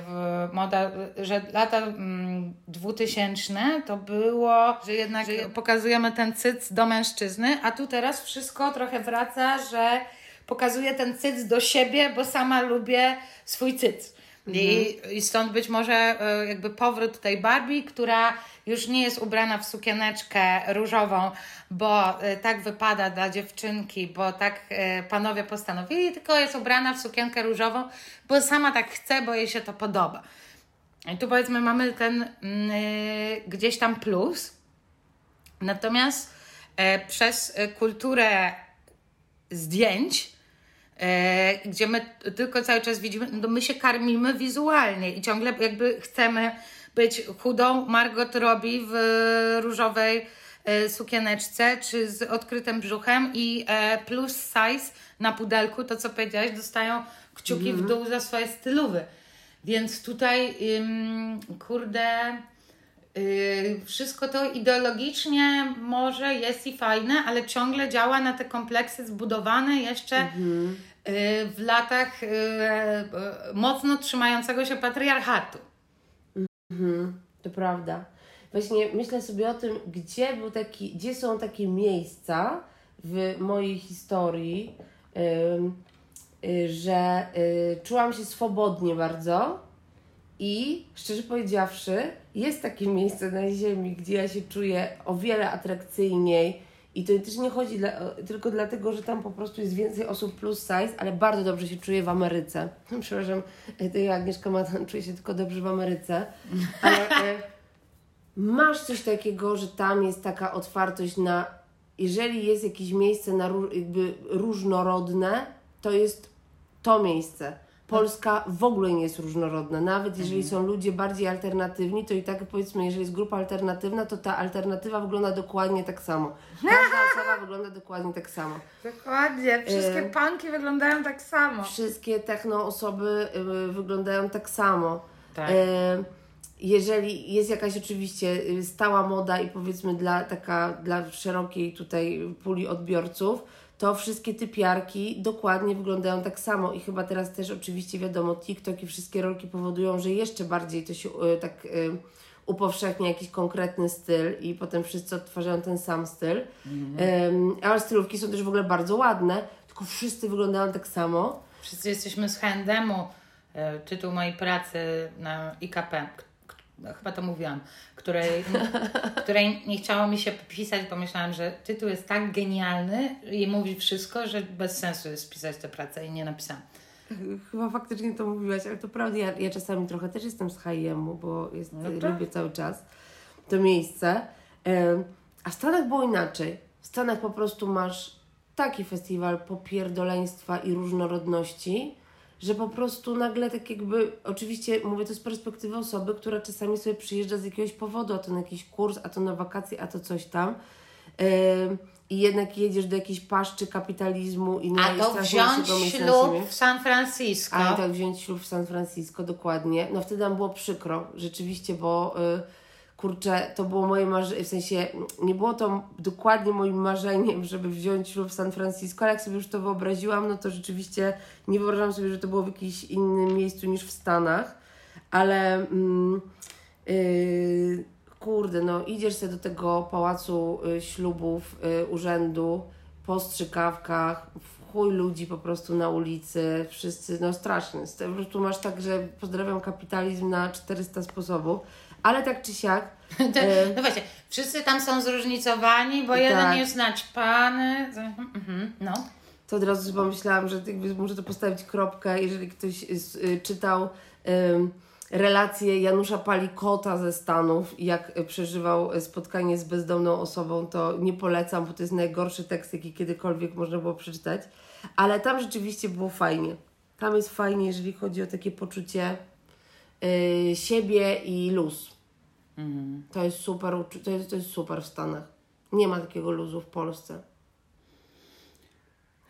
w moda, e, że lata mm, 2000 to było, że jednak że pokazujemy ten cyc do mężczyzny, a tu teraz wszystko trochę wraca, że pokazuję ten cyc do siebie, bo sama lubię swój cyc. I, I stąd być może e, jakby powrót tej Barbie, która już nie jest ubrana w sukieneczkę różową, bo e, tak wypada dla dziewczynki, bo tak e, panowie postanowili, tylko jest ubrana w sukienkę różową, bo sama tak chce, bo jej się to podoba. I tu powiedzmy mamy ten mm, y, gdzieś tam plus. Natomiast e, przez kulturę zdjęć, gdzie my tylko cały czas widzimy, no my się karmimy wizualnie i ciągle jakby chcemy być chudą Margot Robbie w różowej e, sukieneczce czy z odkrytym brzuchem i e, plus size na pudelku, to co powiedziałaś, dostają kciuki w dół za swoje stylowy. Więc tutaj, kurde, wszystko to ideologicznie może jest i fajne, ale ciągle działa na te kompleksy zbudowane jeszcze yy, w latach yy, yy, mocno trzymającego się patriarchatu. To prawda. Właśnie myślę sobie o tym, gdzie, był taki, gdzie są takie miejsca w mojej historii, y, że y, czułam się swobodnie bardzo i szczerze powiedziawszy, jest takie miejsce na ziemi, gdzie ja się czuję o wiele atrakcyjniej. I to też nie chodzi dla, tylko dlatego, że tam po prostu jest więcej osób plus size, ale bardzo dobrze się czuję w Ameryce. Przepraszam, to ja Agnieszka Matan czuję się tylko dobrze w Ameryce. Ale e, masz coś takiego, że tam jest taka otwartość na. Jeżeli jest jakieś miejsce na jakby różnorodne, to jest to miejsce. Polska w ogóle nie jest różnorodna. Nawet jeżeli są ludzie bardziej alternatywni, to i tak powiedzmy, jeżeli jest grupa alternatywna, to ta alternatywa wygląda dokładnie tak samo. Każda osoba wygląda dokładnie tak samo. Dokładnie, wszystkie panki wyglądają tak samo. Wszystkie techno osoby y, wyglądają tak samo. Tak. Y, jeżeli jest jakaś oczywiście y, stała moda i powiedzmy dla taka dla szerokiej tutaj puli odbiorców, to wszystkie typiarki dokładnie wyglądają tak samo i chyba teraz też oczywiście wiadomo TikTok i wszystkie rolki powodują, że jeszcze bardziej to się y, tak y, upowszechnia jakiś konkretny styl i potem wszyscy odtwarzają ten sam styl. Ym, ale stylówki są też w ogóle bardzo ładne, tylko wszyscy wyglądają tak samo. Wszyscy jesteśmy z H&M-u. E, Tytuł mojej pracy na IKP. No, Chyba to mówiłam. Której, której nie chciało mi się pisać, bo myślałam, że tytuł jest tak genialny i mówi wszystko, że bez sensu jest pisać tę pracę i nie napisałam. Chyba faktycznie to mówiłaś, ale to prawda, ja, ja czasami trochę też jestem z H&M-u, bo jest, No tak. lubię cały czas to miejsce. A w Stanach było inaczej. W Stanach po prostu masz taki festiwal popierdoleństwa i różnorodności, że po prostu nagle tak jakby, oczywiście mówię to z perspektywy osoby, która czasami sobie przyjeżdża z jakiegoś powodu, a to na jakiś kurs, a to na wakacje, a to coś tam. I jednak jedziesz do jakiejś paszczy kapitalizmu i A to wziąć ślub w San Francisco. a tak wziąć ślub w San Francisco, dokładnie. No wtedy nam było przykro, rzeczywiście, bo y, kurczę, to było moje marzenie, w sensie nie było to dokładnie moim marzeniem, żeby wziąć ślub w San Francisco, ale jak sobie już to wyobraziłam, no to rzeczywiście nie wyobrażam sobie, że to było w jakimś innym miejscu niż w Stanach, ale mm, y, kurde, no idziesz sobie do tego pałacu y, ślubów, y, urzędu, po strzykawkach, chuj ludzi po prostu na ulicy, wszyscy, no straszne. Po prostu masz tak, że pozdrawiam kapitalizm na 400 sposobów, ale tak czy siak, To, e, no właśnie, wszyscy tam są zróżnicowani, bo jeden Tak. jest naćpany. Mhm, no. to od razu pomyślałam, że jakby muszę to postawić kropkę, jeżeli ktoś y, czytał relację Janusza Palikota ze Stanów, jak przeżywał spotkanie z bezdomną osobą, to nie polecam, bo to jest najgorszy tekst, jaki kiedykolwiek można było przeczytać. Ale tam rzeczywiście było fajnie. Tam jest fajnie, jeżeli chodzi o takie poczucie y, siebie i luz. To jest super, to jest, to jest super w Stanach. Nie ma takiego luzu w Polsce.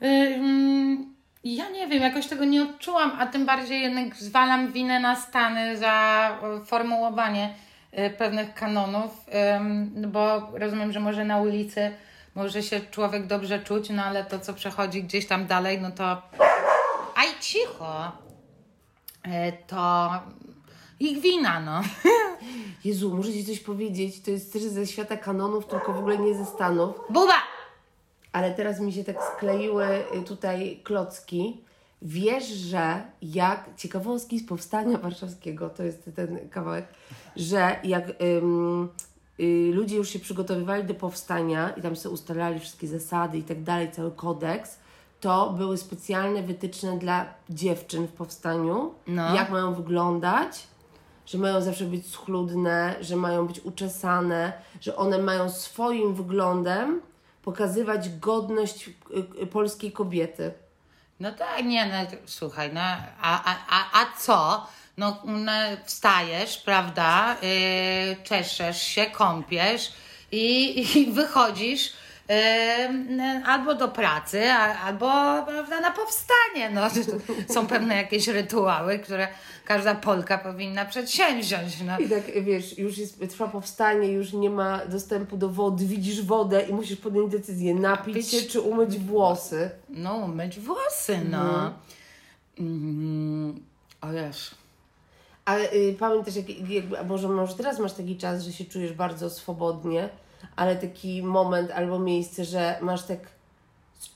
Ym, ja nie wiem, jakoś tego nie odczułam, a tym bardziej jednak zwalam winę na Stany za formułowanie e, pewnych kanonów, ym, bo rozumiem, że może na ulicy może się człowiek dobrze czuć, no ale to, co przechodzi gdzieś tam dalej, no to aj cicho, E, to ich wina, no. Jezu, muszę Ci coś powiedzieć, to jest też ze świata kanonów, tylko w ogóle nie ze Stanów, Buba! ale teraz mi się tak skleiły y, tutaj klocki. Wiesz, że jak ciekawostki z powstania warszawskiego, to jest ten kawałek, że jak ym, y, ludzie już się przygotowywali do powstania i tam sobie ustalali wszystkie zasady i tak dalej, cały kodeks, to były specjalne wytyczne dla dziewczyn w powstaniu, No. jak mają wyglądać, że mają zawsze być schludne, że mają być uczesane, że one mają swoim wyglądem pokazywać godność y, y, polskiej kobiety. No tak, nie, no słuchaj, no a, a, a, a co? No, no wstajesz, prawda, yy, czeszesz się, kąpiesz i, i wychodzisz albo do pracy, albo prawda, na powstanie. No, są pewne jakieś rytuały, które każda Polka powinna przedsięwziąć. No. I tak wiesz, już jest, trwa powstanie, już nie ma dostępu do wody, widzisz wodę i musisz podjąć decyzję, napić Napić- się czy umyć włosy. no, myć włosy, no. Mm, o Jezu. Ale y, pamiętasz, jak, jakby, a może, może teraz masz taki czas, że się czujesz bardzo swobodnie, ale taki moment albo miejsce, że masz tak,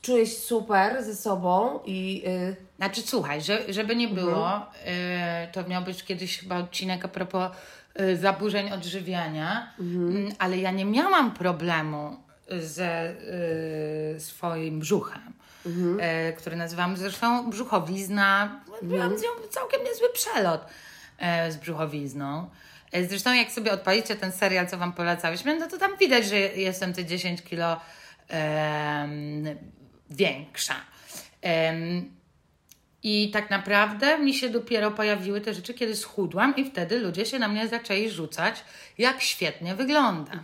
czujesz super ze sobą i y, Znaczy, słuchaj, że, żeby nie było, y, to miał być kiedyś chyba odcinek a propos y, zaburzeń odżywiania, Mm, ale ja nie miałam problemu ze y, swoim brzuchem, y, który nazywam zresztą brzuchowizna. Miałam z nią całkiem niezły przelot y, z brzuchowizną. Zresztą jak sobie odpalicie ten serial, co Wam polecałyśmy, no to tam widać, że jestem te 10 kilo em, większa. Em, i tak naprawdę mi się dopiero pojawiły te rzeczy, kiedy schudłam, i wtedy ludzie się na mnie zaczęli rzucać, jak świetnie wyglądam.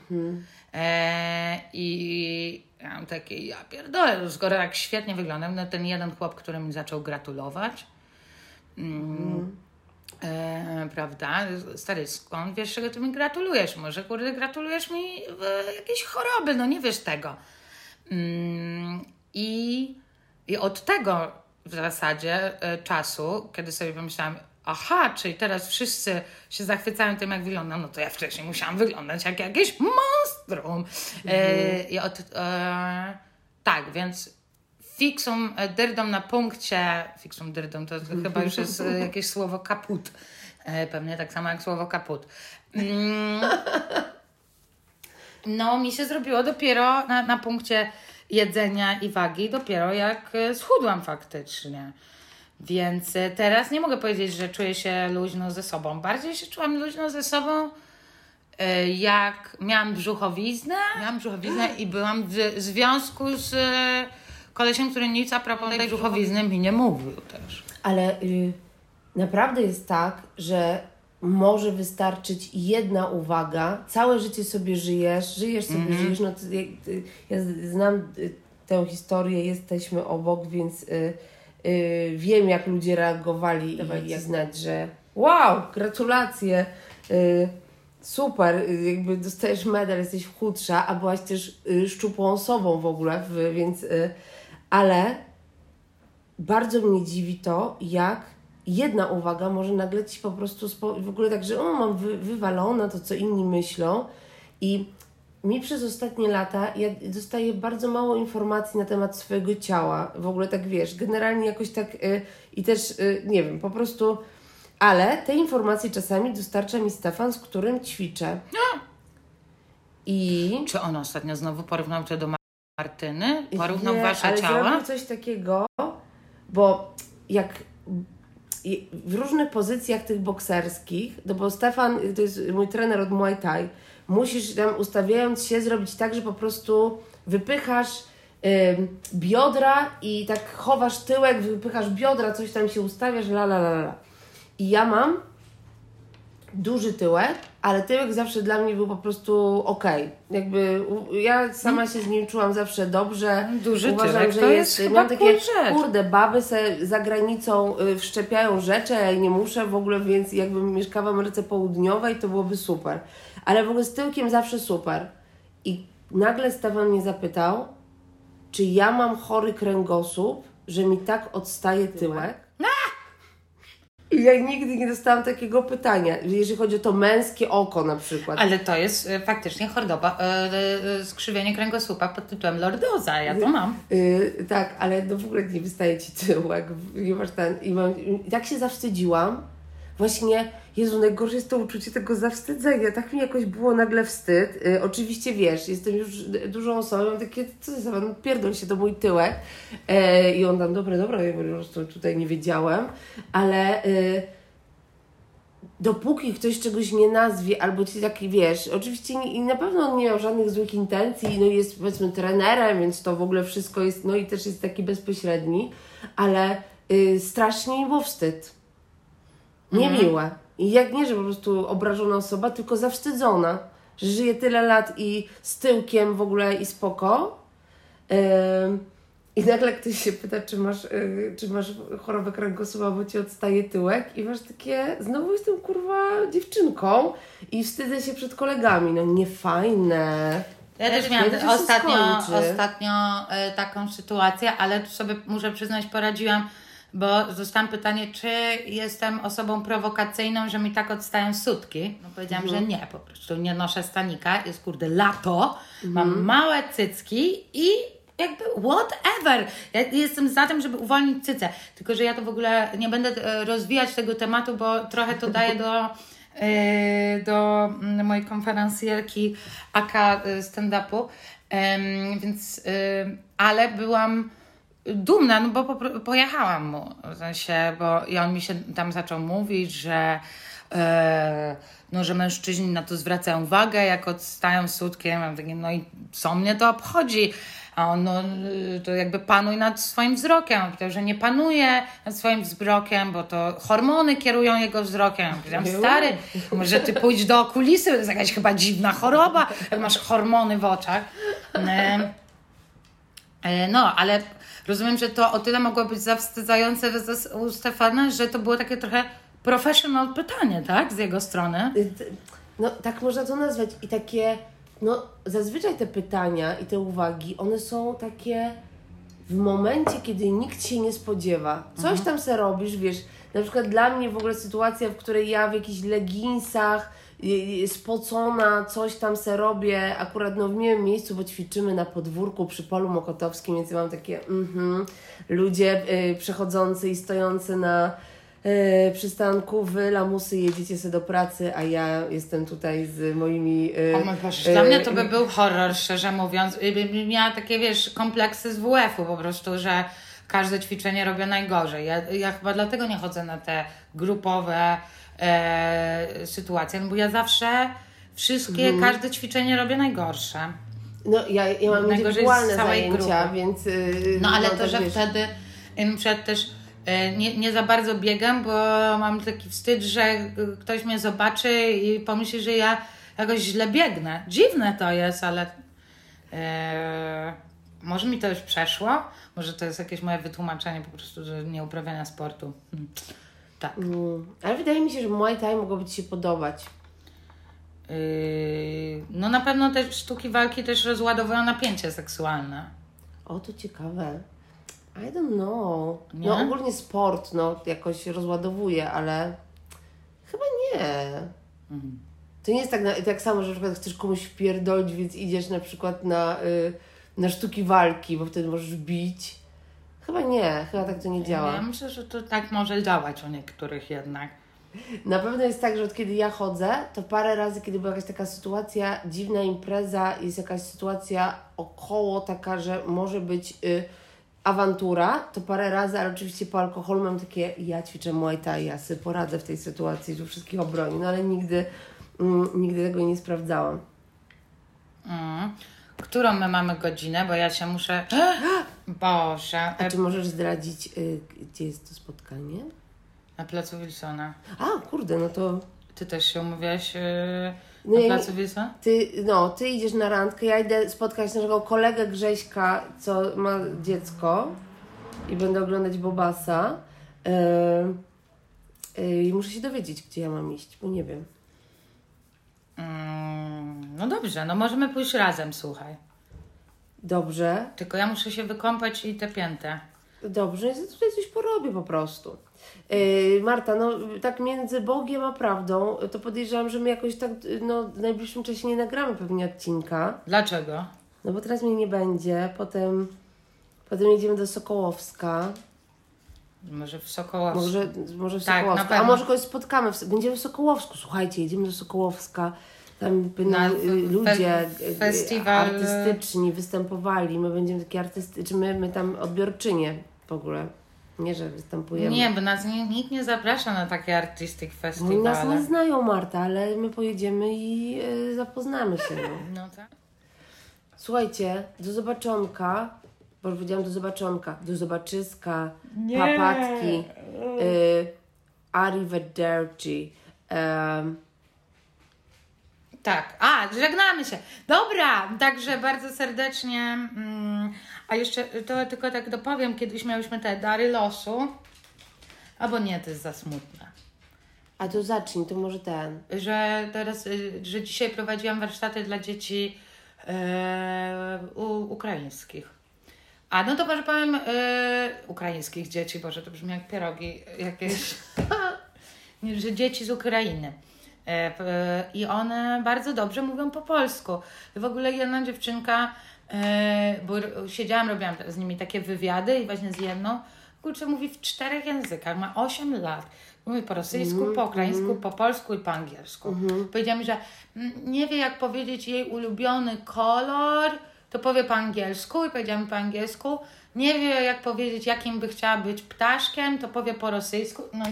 E, I ja mam takie, ja pierdolę, skoro tak świetnie wyglądam, no ten jeden chłop, który mi zaczął gratulować, mm, e, prawda, stary, skąd wiesz, czego ty mi gratulujesz? Może, kurde, gratulujesz mi e, jakiejś choroby, no nie wiesz tego. Mm, I, I od tego w zasadzie e, czasu, kiedy sobie pomyślałam, aha, czyli teraz wszyscy się zachwycają tym, jak wyglądam, no to ja wcześniej musiałam wyglądać jak jakieś monstrum. E, I od, e, tak, więc fiksum e, dyrdą na punkcie, fiksum dyrdą to chyba już jest e, jakieś słowo kaput, E, pewnie tak samo jak słowo kaput. Mm. No, mi się zrobiło dopiero na, na punkcie jedzenia i wagi, dopiero jak schudłam faktycznie. Więc teraz nie mogę powiedzieć, że czuję się luźno ze sobą. Bardziej się czułam luźno ze sobą, jak miałam brzuchowiznę. Miałam brzuchowiznę i byłam w związku z kolesiem, który nic a propos tej brzuchowizny mi nie mówił też. Ale y, naprawdę jest tak, że może wystarczyć jedna uwaga, całe życie sobie żyjesz, żyjesz sobie, żyjesz, no ty, ty, ja znam y, tę historię, jesteśmy obok, więc y, y, wiem jak ludzie reagowali i, i znać, że wow, gratulacje, y, super, y, jakby dostajesz medal, jesteś chudsza, a byłaś też y, szczupłą osobą w ogóle, więc, ale bardzo mnie dziwi to, jak jedna uwaga może nagle ci po prostu w ogóle tak, że o, mam wy, wywalone to, co inni myślą i mi przez ostatnie lata ja dostaję bardzo mało informacji na temat swojego ciała. W ogóle tak wiesz, generalnie jakoś tak y, i też y, nie wiem, po prostu ale te informacje czasami dostarcza mi Stefan, z którym ćwiczę. I Czy on ostatnio znowu porównał cię do Martyny? Porównał Nie, wasze ale ciała? zrobił coś takiego, bo jak w różnych pozycjach tych bokserskich, no bo Stefan, to jest mój trener od Muay Thai, musisz tam ustawiając się zrobić tak, że po prostu wypychasz biodra i tak chowasz tyłek, wypychasz biodra, coś tam się ustawiasz, la la la la. I ja mam duży tyłek, ale tyłek zawsze dla mnie był po prostu okej. Jakby u- ja sama się z nim czułam zawsze dobrze. Duży Uważam, tyłek że to jest chyba mam takie, rzecz. kurde, baby se za granicą y, wszczepiają rzeczy, ja nie muszę w ogóle, więc jakbym mieszkała w Ameryce Południowej, to byłoby super. Ale w ogóle z tyłkiem zawsze super. I nagle Stefan mnie zapytał, czy ja mam chory kręgosłup, że mi tak odstaje tyłek? I ja nigdy nie dostałam takiego pytania, jeżeli chodzi o to męskie oko na przykład. Ale to jest e, faktycznie choroba, e, e, skrzywienie kręgosłupa pod tytułem lordoza. Ja to mam. Yy, tak, ale no w ogóle nie wystaje ci tyłek, nie masz ten, i, mam, tak się zawstydziłam. Właśnie, Jezu, najgorsze jest to uczucie tego zawstydzenia. Tak mi jakoś było nagle wstyd. Yy, oczywiście, wiesz, jestem już dużą osobą, takie, co za no, pierdol się, to mój tyłek. Yy, I on tam, dobra, dobra, ja po prostu tutaj nie wiedziałem, ale... Yy, dopóki ktoś czegoś nie nazwie, albo ci taki wiesz, oczywiście nie, i na pewno on nie miał żadnych złych intencji, no jest powiedzmy trenerem, więc to w ogóle wszystko jest, no i też jest taki bezpośredni, ale y, strasznie mi było wstyd. Niemiłe. I jak nie, że po prostu obrażona osoba, tylko zawstydzona, że żyje tyle lat i z tyłkiem w ogóle i spoko. Ym, I nagle ktoś się pyta, czy masz, y, czy masz chorobę kręgosłupa, bo ci odstaje tyłek i masz takie, znowu jestem kurwa dziewczynką i wstydzę się przed kolegami. No niefajne. Ja też miałam się ostatnio, ostatnio e, taką sytuację, ale sobie muszę przyznać, poradziłam, bo dostałam pytanie, czy jestem osobą prowokacyjną, że mi tak odstają sutki. No powiedziałam, Mhm. że nie, po prostu nie noszę stanika, jest kurde lato, Mhm. mam małe cycki i jakby whatever. Ja jestem za tym, żeby uwolnić cycę. Tylko, że ja to w ogóle nie będę e, rozwijać tego tematu, bo trochę to daje do, e, do mm, mojej konferencjerki AK e, stand-upu. Więc, ale byłam dumna, no bo po, pojechałam mu, w sensie, bo i on mi się tam zaczął mówić, że e, no, że mężczyźni na to zwracają uwagę, jak odstają sutkiem, ja takie, no i co mnie to obchodzi? A on, no, to jakby panuj nad swoim wzrokiem. On powiedział, że nie panuje nad swoim wzrokiem, bo to hormony kierują jego wzrokiem. Ja Powiedziałam, stary, może ty pójdź do okulisty, to jest jakaś chyba dziwna choroba, jak masz hormony w oczach. E, E, No, ale rozumiem, że to o tyle mogło być zawstydzające u Stefana, że to było takie trochę professional pytanie, tak? Z jego strony. Y, No tak można to nazwać. I takie, no zazwyczaj te pytania i te uwagi, one są takie w momencie, kiedy nikt się nie spodziewa. Coś tam se robisz, wiesz, na przykład dla mnie w ogóle sytuacja, w której ja w jakichś leginsach spocona, coś tam se robię, akurat no w miłym miejscu, bo ćwiczymy na podwórku przy polu mokotowskim, więc ja mam takie mhm, ludzie y, przechodzący i stojący na y, przystanku, wy lamusy jedziecie sobie do pracy, a ja jestem tutaj z moimi... y, O mój Boże, y, dla mnie to by był horror, szczerze mówiąc. Miała takie, wiesz, kompleksy z WF-u po prostu, że każde ćwiczenie robię najgorzej. Ja, ja chyba dlatego nie chodzę na te grupowe e, sytuacje, no bo ja zawsze wszystkie, Mhm. każde ćwiczenie robię najgorsze. No ja, ja mam indywidualne zajęcia, grupy. więc... y, No ale to, tak że wiesz. wtedy przed też e, nie, nie za bardzo biegam, bo mam taki wstyd, że e, ktoś mnie zobaczy i pomyśli, że ja jakoś źle biegnę. Dziwne to jest, ale e, może mi to już przeszło, może to jest jakieś moje wytłumaczenie po prostu, że nie uprawiania sportu. Hmm. Tak. Mm, ale wydaje mi się, że Muay Thai mogłoby Ci się podobać. Yy, no na pewno te sztuki walki też rozładowują napięcie seksualne. O, to ciekawe. I don't know. Nie? No ogólnie sport, no jakoś rozładowuje, ale chyba nie. Mhm. To nie jest tak, tak samo, że na przykład chcesz komuś wpierdolić, więc idziesz na przykład na, y, na sztuki walki, bo wtedy możesz bić. Chyba nie, chyba tak to nie działa. Ja myślę, że to tak może działać u niektórych jednak. Na pewno jest tak, że od kiedy ja chodzę, to parę razy, kiedy była jakaś taka sytuacja, dziwna impreza, jest jakaś sytuacja około taka, że może być y, awantura, to parę razy, ale oczywiście po alkoholu mam takie, ja ćwiczę Muay Thai, ja sobie poradzę w tej sytuacji, że wszystkich obroni, no ale nigdy, mm, nigdy tego nie sprawdzałam. Mm. Którą my mamy godzinę, bo ja się muszę. Boże. A czy możesz zdradzić, y, gdzie jest to spotkanie? Na placu Wilsona. A, kurde, no to Ty też się umówiłaś yy, No na ja placu Wilsona? Ty, no, ty idziesz na randkę, ja idę spotkać naszego kolegę Grześka, co ma dziecko i będę oglądać Bobasa. Yy, yy, I muszę się dowiedzieć, gdzie ja mam iść, bo nie wiem. Mm, no dobrze, no możemy pójść razem, słuchaj. Dobrze, Tylko ja muszę się wykąpać i te pięte. dobrze, ja tutaj coś porobię po prostu. Yy, Marta, no tak między Bogiem a prawdą, to podejrzewam, że my jakoś tak no, w najbliższym czasie nie nagramy pewnie odcinka. Dlaczego? No bo teraz mnie nie będzie, potem, potem jedziemy do Sokołowska. Może w Sokołowsku. Może, może w Tak, Sokołowsku. A może kogoś spotkamy. W, będziemy w Sokołowsku. Słuchajcie, jedziemy do Sokołowska. Tam będą Na y, ludzie y, festiwal- artystyczni występowali. My będziemy takie artystyczni, my, my tam odbiorczynie w ogóle. Nie, że występujemy. Nie, bo nas nie, nikt nie zaprasza na takie artistic Oni nas nie festiwale. znają, Marta, ale my pojedziemy i y, zapoznamy się. No. No tak. Słuchajcie, do zobaczonka, bo powiedziałam do zobaczonka, do zobaczyska, Nie. papatki, y, arrivederci. Um, Tak, a, żegnamy się. Dobra, także bardzo serdecznie. Mm, a jeszcze to tylko tak dopowiem, kiedyś miałyśmy te dary losu. Albo nie, to jest za smutne. a to zacznij, to może ten. Że teraz, y, że dzisiaj prowadziłam warsztaty dla dzieci e, u, ukraińskich. A no to może powiem e, ukraińskich dzieci, Boże, to brzmi jak pierogi jakieś. Że dzieci z Ukrainy. E, p- I one bardzo dobrze mówią po polsku. W ogóle jedna dziewczynka, e, bo siedziałam, robiłam z nimi takie wywiady i właśnie z jedną, kurczę, mówi w czterech językach, ma 8 lat. Mówi po rosyjsku, po ukraińsku, po polsku i po angielsku. Powiedziała mi, że mm, nie wie jak powiedzieć jej ulubiony kolor, to powie po angielsku i powiedziała mi po angielsku. Nie wie jak powiedzieć jakim by chciała być ptaszkiem, to powie po rosyjsku. No,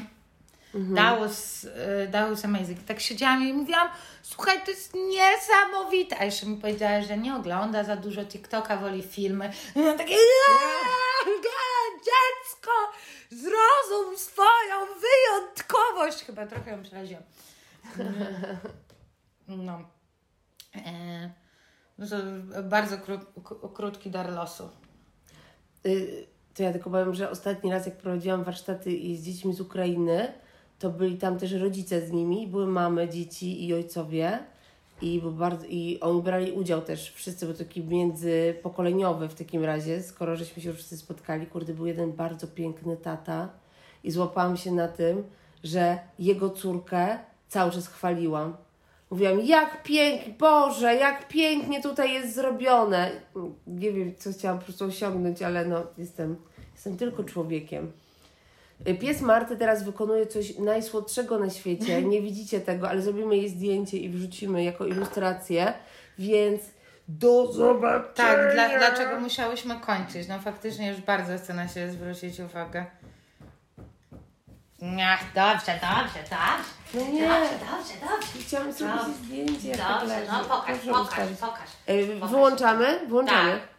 That was, y, that was amazing. Tak siedziałam i mówiłam, słuchaj, to jest niesamowite. A jeszcze mi powiedziała, że nie ogląda za dużo TikToka, woli filmy. I ja takie, "Eee, dziecko, zrozum swoją wyjątkowość. Chyba trochę ją przeraziłam. No. E, no to bardzo kró, krótki dar losu. Y, to ja tylko powiem, że ostatni raz, jak prowadziłam warsztaty z dziećmi z Ukrainy, to byli tam też rodzice z nimi, były mamy, dzieci i ojcowie. I, bardzo, I oni brali udział też, wszyscy, bo to taki międzypokoleniowy w takim razie, skoro żeśmy się już wszyscy spotkali. Kurde, był jeden bardzo piękny tata i złapałam się na tym, że jego córkę cały czas chwaliłam. Mówiłam, jak pięknie, Boże, jak pięknie tutaj jest zrobione. Nie wiem, co chciałam po prostu osiągnąć, ale no, jestem, jestem tylko człowiekiem. Pies Marty teraz wykonuje coś najsłodszego na świecie. Nie widzicie tego, ale zrobimy jej zdjęcie i wrzucimy jako ilustrację, więc do zobaczenia. Tak, dla, dlaczego musiałyśmy kończyć? No faktycznie już bardzo chcę na siebie zwrócić uwagę. Ach, dobrze, dobrze, dobrze. No nie, Dobrze, dobrze. chciałam zrobić Dobrze. zdjęcie. Dobrze, no pokaż, pokaż, pokaż. Y, pokaż. Wyłączamy? Włączamy. Tak.